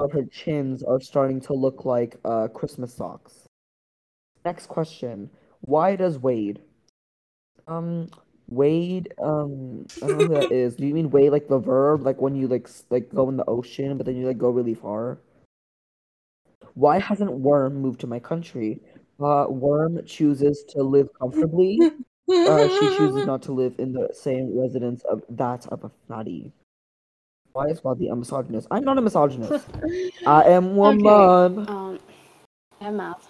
so her chins are starting to look like uh Christmas socks. Next question: Why does Wade? Um, Wade. Um, I don't know who that *laughs* is. Do you mean wade like the verb, like when you like like go in the ocean, but then you like go really far? Why hasn't Worm moved to my country? Uh, Worm chooses to live comfortably. Uh, she chooses not to live in the same residence of that of a fatty. Why is Bobby a misogynist? I'm not a misogynist. *laughs* I am woman. Um, I have math.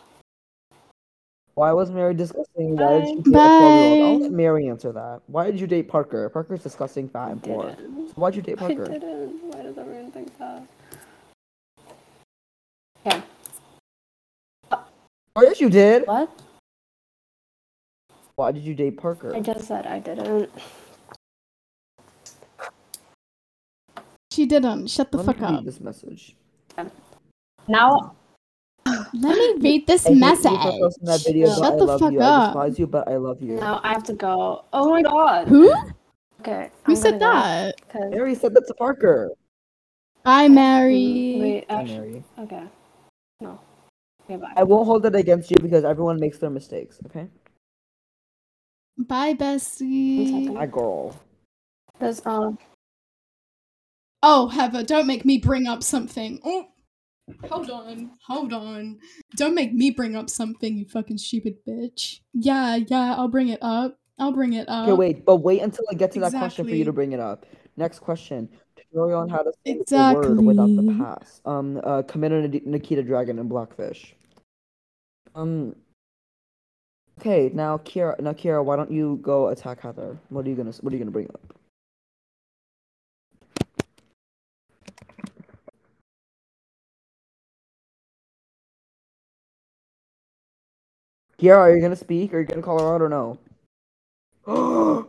Why was Mary disgusting? Why did you date a 12 year old? I'll let Mary answer that. Why did you date Parker? Parker's disgusting, fat, and poor. So why'd you date I Parker? didn't. Why does everyone think that? Yeah. Oh, yes, you did. What? Why did you date Parker? I just said I didn't. She didn't. Shut the Let me fuck read up. this message. Now, Let me *laughs* read this I message. that video, Shut but I the love fuck you. I up. despise you, but I love you. No, I have to go. Oh my god. Who? Okay. Who I'm said gonna go, Mary said that to Parker. Bye, Mary. Wait, Hi, actually, Mary. okay. No. Okay, bye. I won't hold it against you because everyone makes their mistakes. Okay. Bye, bestie. Hi, girl. There's um. Oh, Heather, don't make me bring up something. Oh, hold on, hold on. Don't make me bring up something, you fucking stupid bitch. Yeah, yeah, I'll bring it up. I'll bring it up. Okay, wait, but wait until I get to that question for you to bring it up. Next question. Tutorial on how to say the word without the Exactly. pass. Um, uh, Commander Nikita Dragon and Blackfish. Um. Okay, now Kira, now Kira, why don't you go attack Heather? What are you gonna, what are you gonna bring up? Kira, are you gonna speak? Are you gonna call her out or no? *gasps*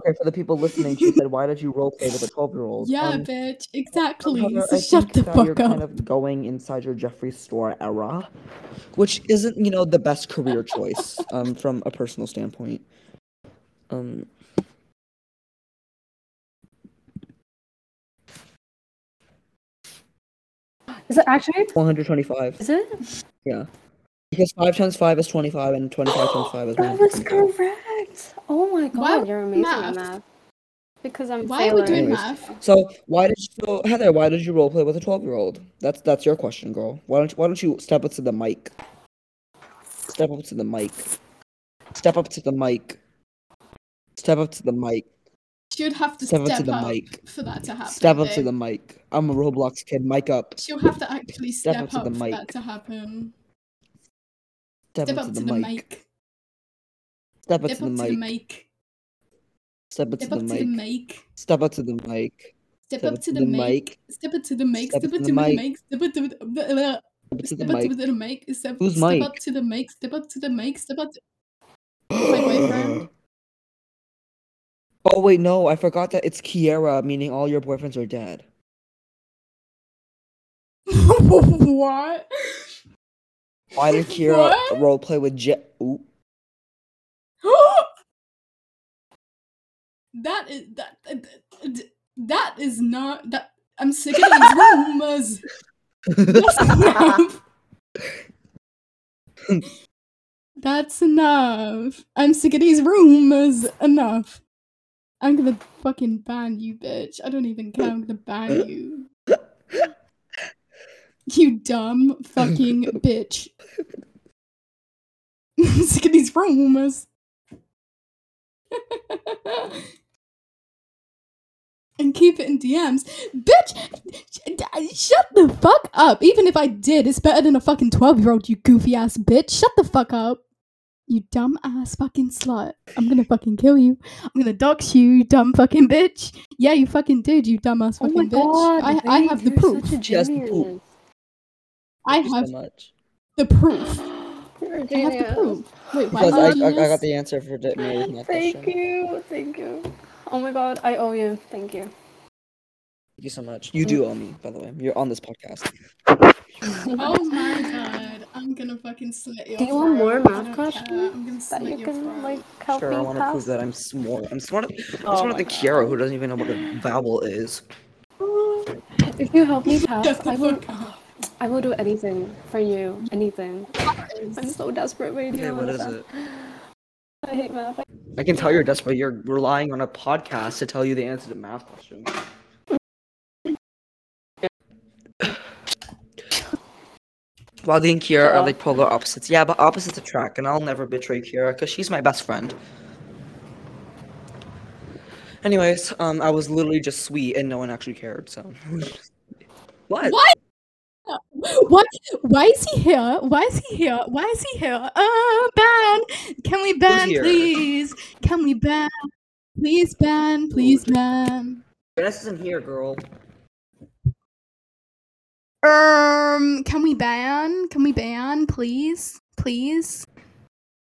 okay, for the people listening, she said, "Why did you roleplay with a twelve-year-old?" Yeah, Um, bitch, exactly. Heather, So I shut think the that you're fuck kind of going inside your Jeffree Star era, which isn't, you know, the best career choice um, from a personal standpoint. Um, Is it actually? 125. Is it? Yeah. Because 5 times 5 is 25, and 25 times 5 is *gasps* That was correct. Oh my god, Why you're amazing math? at math. Because I'm Why are we doing failing. math? So why did you, so Heather? Why did you roleplay with a twelve-year-old? That's that's your question, girl. Why don't Why don't you step up to the mic? Step up to the mic. Step up to the mic. Step up to the mic. She'd have to Step step, up to the up mic. for that to happen. Step up to the mic. I'm a Roblox kid. Mic up. She'll have to actually Step step, up to up, the for mic. that to happen. Step, Step up, to the, mic. mic. Step up Step to the up to the mic. mic. Step up to Step the up to the mic. mic. Step up to the mic. Step up to the mic. Step up to the mic. Step up to the the mic. mic. Step up to the Step up to the Step up mic. to the mic. Step mic? up to the mic. Step up to the mic. Step up to my boyfriend. Oh wait, no, I forgot that it's Kiera, meaning all your boyfriends are dead. what? Why *laughs* did uh, What? roleplay with Jet? Ooh. *gasps* that is that, uh, that that is not that I'm sick of these rumors. That's *laughs* enough. *laughs* That's enough. I'm sick of these rumors. Enough. I'm gonna fucking ban you, bitch. I don't even care. I'm gonna ban you. You dumb fucking *laughs* bitch. I'm *laughs* sick of these rumors. *laughs* and keep it in DMs. Bitch, shut the fuck up. Even if I did, it's better than a fucking 12 year old, you goofy ass bitch. Shut the fuck up. You dumb ass fucking slut. I'm gonna fucking kill you. I'm gonna dox you, you dumb fucking bitch. Yeah, you fucking did, you dumb ass Oh my fucking bitch. god, I, I have the you're proof. Such a She has the genius. Proof. I you have so much. the proof. You're have the proof. Wait, why Because I, I, I got the answer for the Mary's math Thank question. you, thank you. Oh my god, I owe you. Thank you. Thank you so much. You do owe me, by the way. You're on this podcast. *laughs* Oh my god, I'm gonna fucking slit your Do you want more math questions. I'm gonna that you your can throat. like help Sure, me I want to pass? prove that I'm smart. I'm smarter, I'm Oh smarter my than Kiara, who doesn't even know what a vowel is. If you help me pass, Shut the I will. Fuck up. I will do anything for you. Anything. I'm so desperate right Okay, now. what is it? I hate math. I can tell you're desperate. You're relying on a podcast to tell you the answer to math questions. *coughs* Wadi and Kiera are like polar opposites. Yeah, but opposites attract, and I'll never betray Kiera because she's my best friend. Anyways, um, I was literally just sweet, and no one actually cared. So, *laughs* what? What? What? Why is he here? Why is he here? Why is he here? Oh, ban! Can we ban, please? Can we ban? Please ban, please ban. Vanessa isn't here, girl. Um, can we ban? Can we ban, please? Please?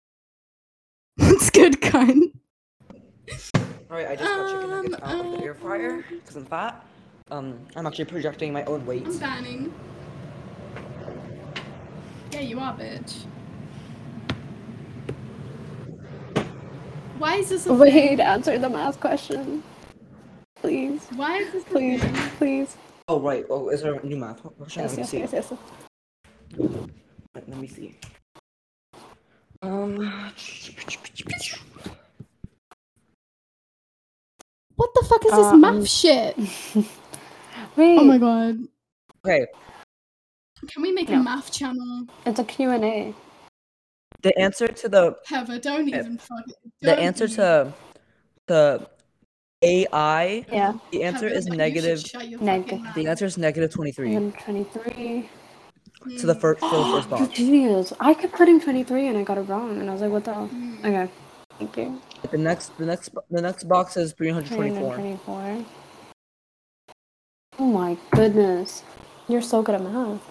*laughs* That's good, kind. All right, I just got chicken nuggets Um, out of the air fryer um, because I'm fat. Um, I'm actually projecting my own weight. I'm banning. Yeah, you are, bitch. Why is this a Wait, thing? answer the math question. Please, Why is this please, thing? please. Oh right. Oh, is there a new math question? Yes, Let me yes, see. yes, yes. Let let me see. Um. What the fuck is this Uh, math um, shit? *laughs* Wait, Oh my god. Okay. Can we make No. a math channel? it's a Q&A. The answer to the Heather, don't Yeah. even fucking. the don't answer even- to the AI. Yeah, The answer Heather, is you should negative. shut Neg- The answer is negative twenty three. and 23. To the first for the first *gasps* box. genius. I kept putting 23 and I got it wrong. And I was like, what the hell? Mm. Okay, thank you. The next the next the next box is three hundred twenty four. 324. Oh my goodness. You're so good at math.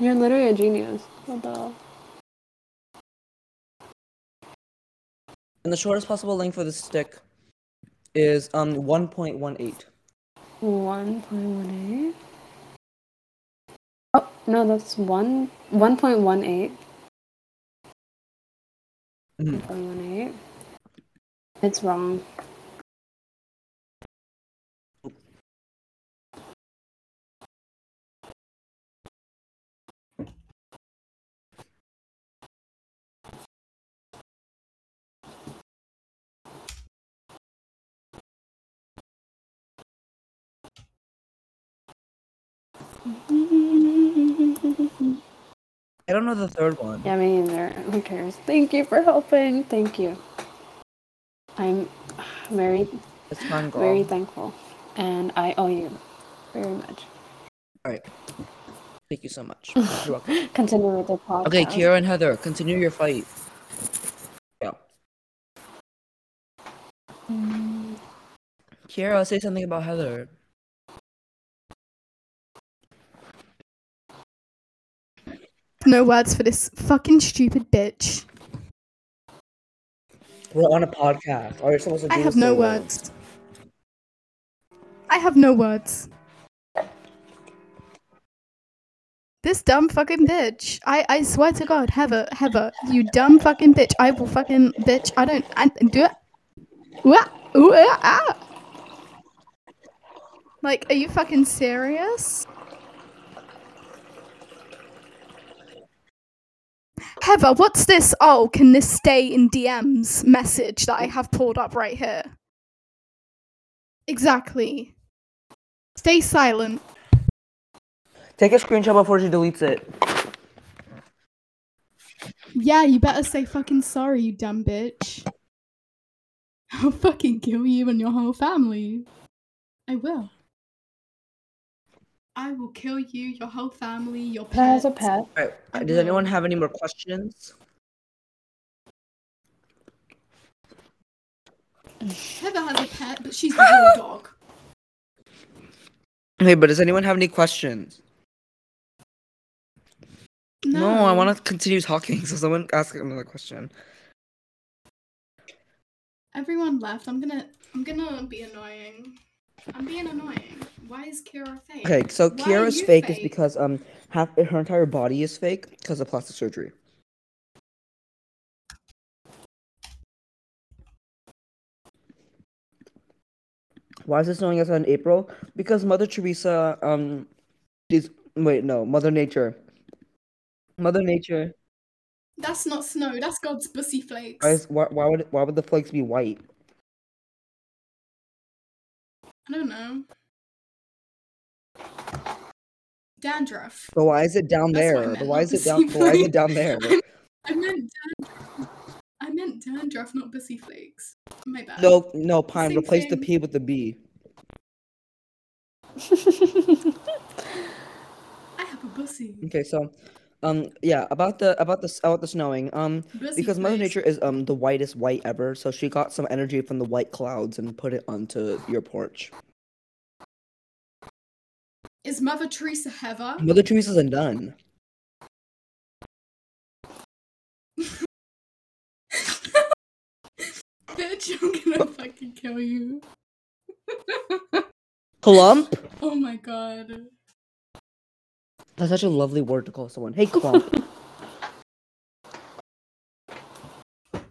You're literally a genius. What the hell? And the shortest possible length for the stick is um one point one eight. 1.18? Oh, no, that's 1, 1.18. Mhm. 1.18. It's wrong. Don't know the third one. Yeah, me neither. Who cares? Thank you for helping. Thank you. I'm very, It's fine, girl. very thankful. And I owe you very much. Alright. Thank you so much. *laughs* You're welcome. Continue with the podcast. Okay, Kiera and Heather, continue your fight. Yeah. Mm, Kiera, say something about Heather. No words for this fucking stupid bitch. We're on a podcast. Are you supposed to do I have no words. I have no words. This dumb fucking bitch. I, I swear to God, Heather, Heather, you dumb fucking bitch. I will fucking bitch. I don't. I do it. Wah, wah, ah. Like, are you fucking serious? Heather, what's this? Oh, can this stay in DMs message that I have pulled up right here? Exactly. Stay silent. Take a screenshot before she deletes it. Yeah, you better say fucking sorry, you dumb bitch. I'll fucking kill you and your whole family. I will. I will kill you, your whole family, your pet. That has a pet. Alright, does anyone have any more questions? Heather has a pet, but she's a *gasps* real dog. Okay, but does anyone have any questions? No, I want to continue talking, *laughs* so someone ask another question. Everyone left. I'm gonna. I'm gonna be annoying. I'm being annoying. Why is Kira fake? Okay, so Why are Kiera's fake, is because um half her entire body is fake because of plastic surgery. Why is this snowing outside in April? Because Mother Teresa um is wait no Mother Nature. Mother Nature. That's not snow. That's God's bussy flakes. Why, is, why, why would why would the flakes be white? I don't know. Dandruff. But why is it down That's there? But why is it down? Why is it down there? *laughs* I meant dandruff. I meant dandruff, not bussy flakes. My bad. No, no, Pine. Same Replace the. P with the B. *laughs* I have a bussy. Okay, so, um, yeah, about the about the about the snowing. Um, because Mother. Nature is um the whitest white ever, so she got some energy from the white clouds and put it onto your porch. Is Mother Teresa Heather? Mother Teresa's a nun. *laughs* Bitch, I'm gonna *laughs* fucking kill you. *laughs* Clump. Oh my god. That's such a lovely word to call someone. Hey, Clump. *laughs*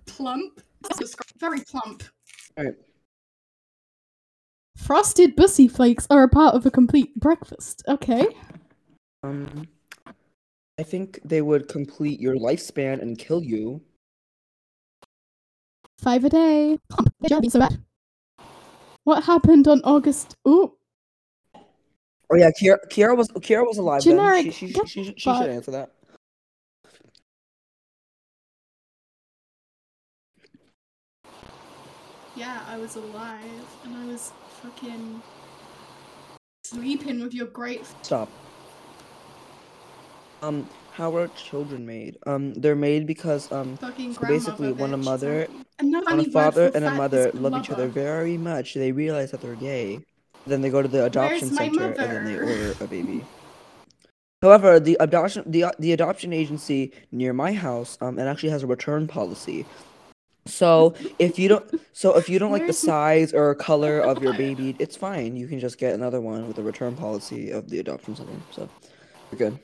Plump. Very plump. Alright. Frosted bussy flakes are a part of a complete breakfast. Okay. um, I think they would complete your lifespan and kill you. Five a day. Plump. They don't be so bad. What happened on August? Ooh. Oh yeah, Kiara, Kiara was Kiara was alive Generic, then. She, she, she, she, she should answer that. Yeah, I was alive and I was fucking sleeping with your great. Stop. Um, how are children made? Um, they're made because um, So grandmother, basically, when a mother- Exactly. Another when a father and a mother is love each other very much, they realize that they're gay. Then they go to the adoption center and then they order a baby. However, the adoption the the adoption agency near my house um it actually has a return policy. So if you don't so if you don't like the size or color of your baby, it's fine. You can just get another one with a return policy of the adoption center. So you're good.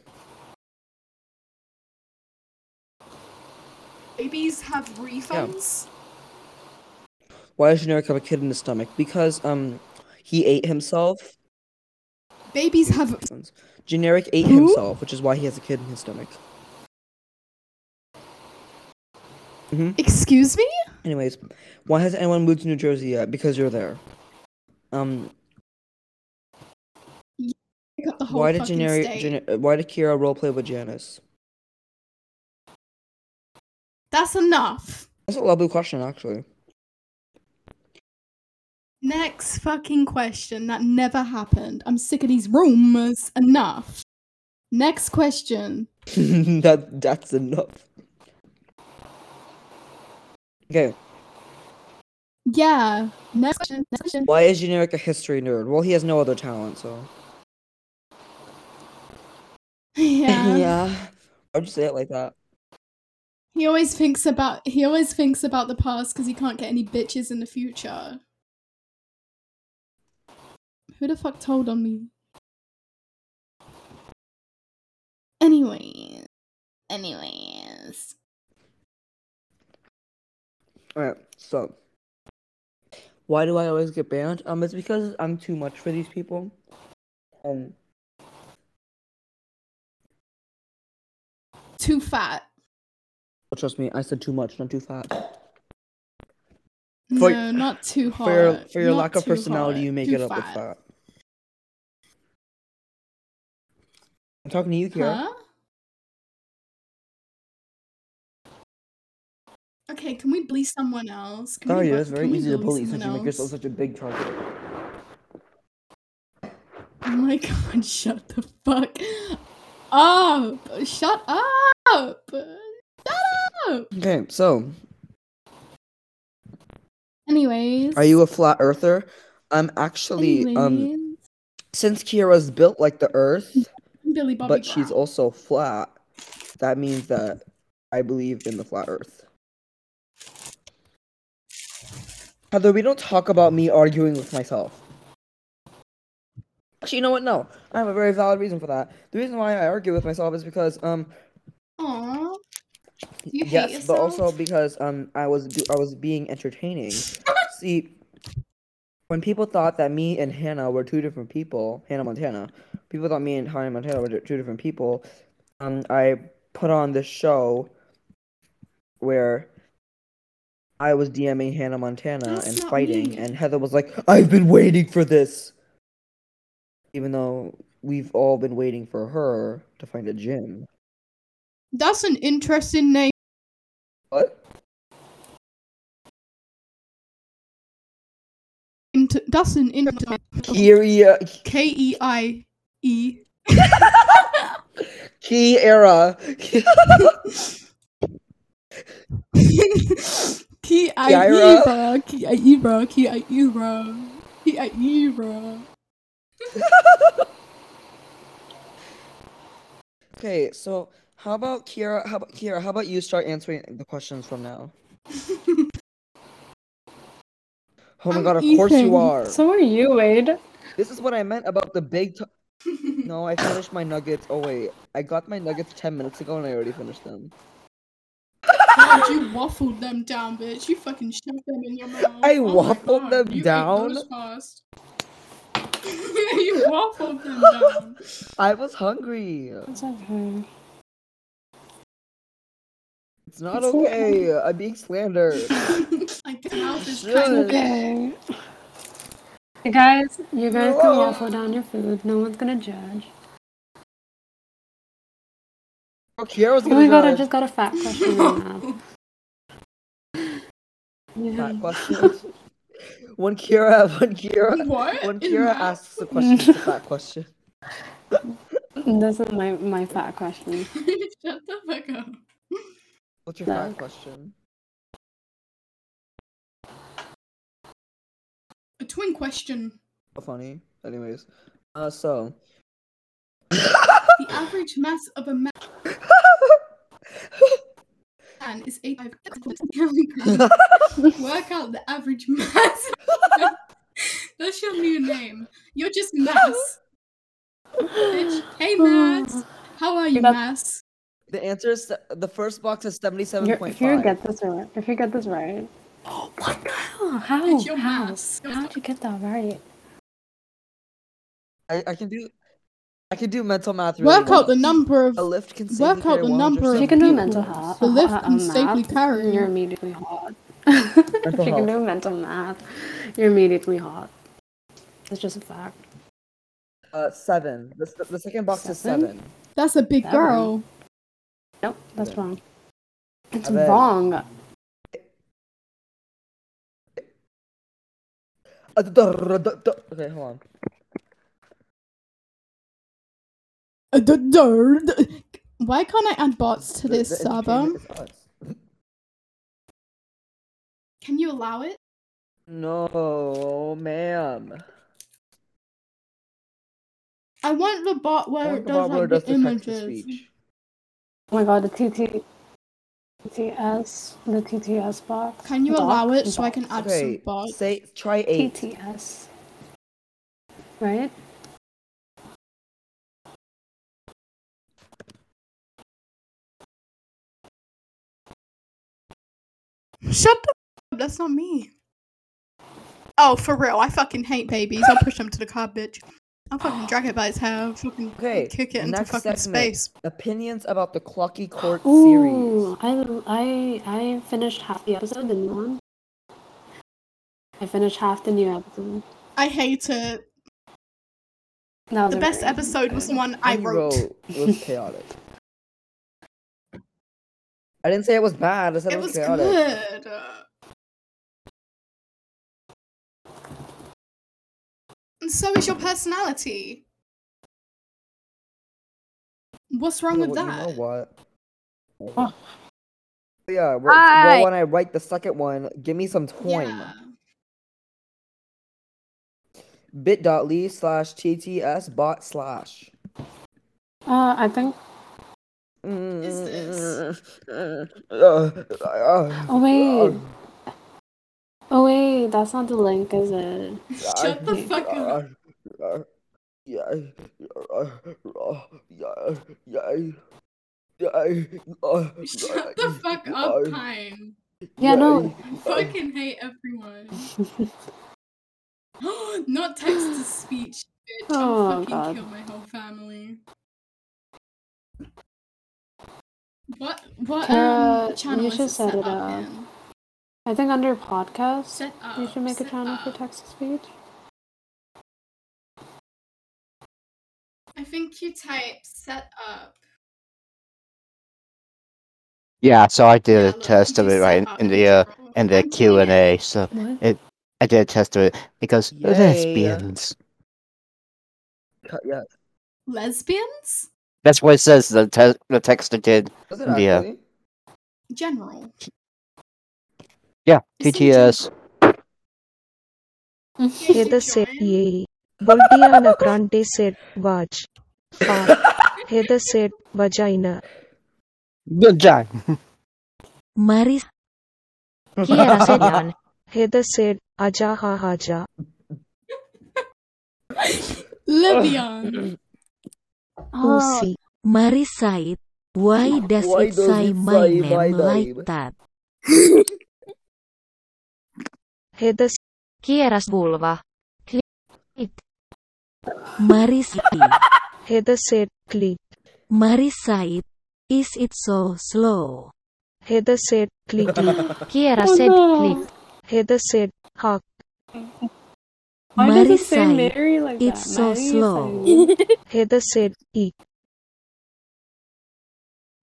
Babies have refunds. Yeah. Why does generic have a kid in the stomach? Because um he ate himself. Babies have. Generic ate Who? himself, which is why he has a kid in his stomach. Excuse me? Anyways, why has anyone moved to New Jersey yet? Because you're there. Um, the why did generic, why did Kira roleplay with Janice? That's enough. That's a lovely question, actually. Next fucking question. That never happened. I'm sick of these rumors. Enough. Next question. *laughs* that that's enough. Okay, Yeah. Next question. Next question. why is generic a history nerd? Well, he has no other talent, so. *laughs* Yeah. *laughs* Why'd just say it like that? He always thinks about he always thinks about the past because he can't get any bitches in the future. Who the fuck told on me? Anyways. Anyways. Alright, so. Why do I always get banned? Um, it's because I'm too much for these people. Um, Too fat. oh, trust me, I said too much, not too fat. For- no, not too hot. For your for your Not lack of personality, hot, you make too it up with fat. I'm talking to you, Kira. Huh? Okay, can we bully someone else? Can we, bu- it's very easy to bully since you make yourself such a big target. Oh my *laughs* god, shut the fuck up! Shut up! Shut up! Okay, so Anyways. are you a flat earther? I'm actually um since Kira's built like the Earth, Billy Bobby but she's also flat. That means that I believe in the flat Earth. Heather, we don't talk about me arguing with myself. Actually, you know what? No, I have a very valid reason for that. The reason why I argue with myself is because um Aw. You hate yes, but also because um I was do- I was being entertaining. *laughs* See, when people thought that me and Hannah were two different people, Hannah Montana, people thought me and Hannah Montana were two different people. Um, I put on this show where I was DMing Hannah Montana That's and fighting, me. and Heather was like, "I've been waiting for this," even though we've all been waiting for her to find a gym. That's an interesting name. An interesting Kiria, uh, K E I E. Key era. Ki I E bro. Ki I E bro. Ki I E bro. Ki I E bro. okay, so how about Kira? How about Kira? How about you start answering the questions from now? *laughs* Oh my I'm god! Of course you are. So are you, Wade. This is what I meant about the big. T- *laughs* No, I finished my nuggets. Oh wait, I got my nuggets ten minutes ago and I already finished them. God, you waffled them down, bitch. You fucking shoved them in your mouth. I Oh waffled God, them you ate down? those fast. *laughs* you waffled them down. I was hungry. It's okay. It's not It's okay. I'm being slandered. *laughs* like the mouth is Shut kind of Okay. You guys, you guys can No. waffle down your food. No one's gonna judge. Oh, Kiara's Oh gonna my god, I just got a fat *laughs* question right *laughs* now. Yeah. Fat question. when Kira, when Kira, What? when In Kira math? asks a question, it's a fat question. This is my, my fat question. Shut the fuck up. What's your fat Look. question? A twin question. So funny. Anyways, uh, so. The average mass of a man is 85 *laughs* kilograms. *laughs* Work out the average mass. *laughs* That's your new name. You're just Mass. Bitch. Hey, Mass. How are you, That's- Mass? The answer is the first box is seventy-seven You're, if you get this right, if you get this right. Oh, What the hell? How? It's your How? mass. How did you get that right? I, I can do. I can do mental math. Really Work out the number of A lift can safely work out carry the number If of you can do mental health, The lift uh, can uh, safely math, carry. You're immediately hot. if you *laughs* can do mental math, you're immediately hot. It's just a fact. Uh, seven. The, the second box is Seven? seven. That's a big Seven. girl. Nope, that's Seven. wrong. It's Seven. wrong. Uh. Okay, hold on. Uh, the dirt. Why can't I add bots to this the server? entertainment is us. Can you allow it? No, ma'am. I want the bot where want it does Barbara like does the the text to images. Speech. Oh my god, the TT, TTS, the TTS box. Can you Doc- allow it so I can add Okay, some bots? say try eight. TTS? Right? Shut the up. That's not me. Oh, for real. I fucking hate babies. I'll push them to the car, bitch. I'll fucking drag it by his hair. Fucking Okay, kick it into fucking segment. space. Opinions about the Clucky Court series. Ooh, I, I, I finished half the episode, the new one. I finished half the new episode. I hate it. That was The best very- episode was the one I You wrote. It was *laughs* chaotic. I didn't say it was bad. I said it, It was, was chaotic. good. And so is your personality. What's wrong You with what- that? You know what? Oh. Yeah, well, Hi. well, when I write the second one, give me some time. yeah. bit.ly slash tts bot slash. Uh, I think. Mm. Is this? *laughs* Uh, uh, oh wait. Uh, Oh wait, that's not the link, is it? Shut the fuck up. Shut the fuck up, Pine. Yeah, no. I fucking hate everyone. *laughs* *gasps* Not text to speech, bitch. Oh, I'll fucking God. kill my whole family. What what Uh, um channel you is should it set set it up up. in? I think under podcast, Set up. you should make a set channel for up. text to speech. I think you type set up. Yeah, so I did Yeah, a test of it right set in the uh, in the Q and A. So What? I did a test of it because Yay. lesbians. Yeah, Lesbians? That's what it says. The te- the text I did. does it Yeah. actually? General. Yeah, TTS. Heather said yay. Boldiana Grande said vaj. Fart. Heather said vagina. Good job. Maris. Kiera said yan. Heather said aja ha haja. Libyan. Oh, pussy. Marisite, why does Why it does say it my say name my like name? that? Hedes. said, vulva. Klit. Marisai. Hedes said klit. Marisai. Is it so slow? Hedes said klit. *laughs* Oh, Kiera said klit. Hedes said hak. Why Marisai, like it's that? so slow. Heather said, e.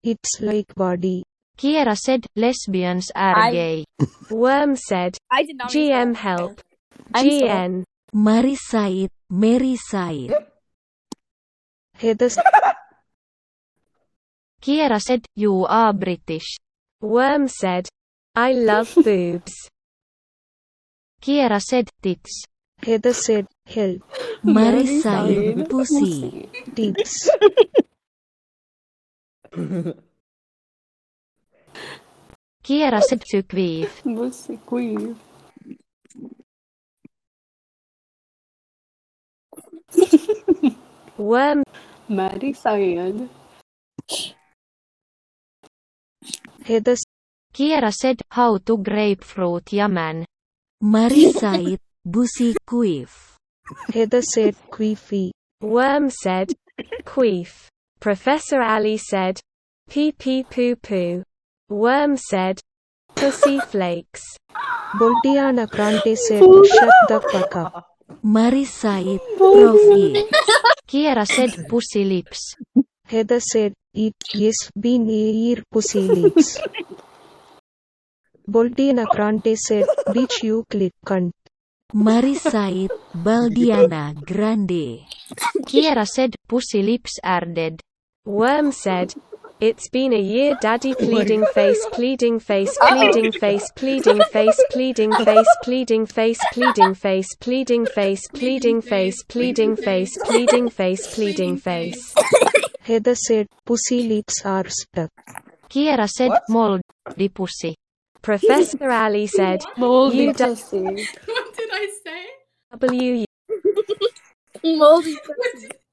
It's like body. Kiera said lesbians are I- gay. *laughs* Worm said, I did not. GM help. I'm so- GN. Marisite, Maryside. Heather said Kiera said *laughs* you are British. Worm said, I love *laughs* boobs. Kiera said tits. Heather said help. Marisite, Marisite, pussy. Tits. Kiera said tykviv. Pussy queen. Worm Mary said. Heather Kiera said how to grapefruit yaman. Marisite, bussy quiff. Heather said queefy. Worm said, Queef. Professor Ali said, Pee pee poo poo. Worm said, Pussy *laughs* flakes. Boltiana Crante said shut the fuck up. Marisite, profi. *laughs* Kiera said pussy lips. Heather said it yes been ear pussy lips. Boltiana Crante said bitch you click cunt. Marisite, Baldiana Grande. Kiera said pussy lips are dead. Worm said, It's been a year, daddy pleading face, pleading face, pleading face, pleading face, pleading face, pleading face, pleading face, pleading face, pleading face, pleading face, pleading face, pleading face. Heather said pussy lips are stuck. Kiera said What? moldy pussy. Professor Ali said, Moldy You pussy. what did I say? W Moldy What did,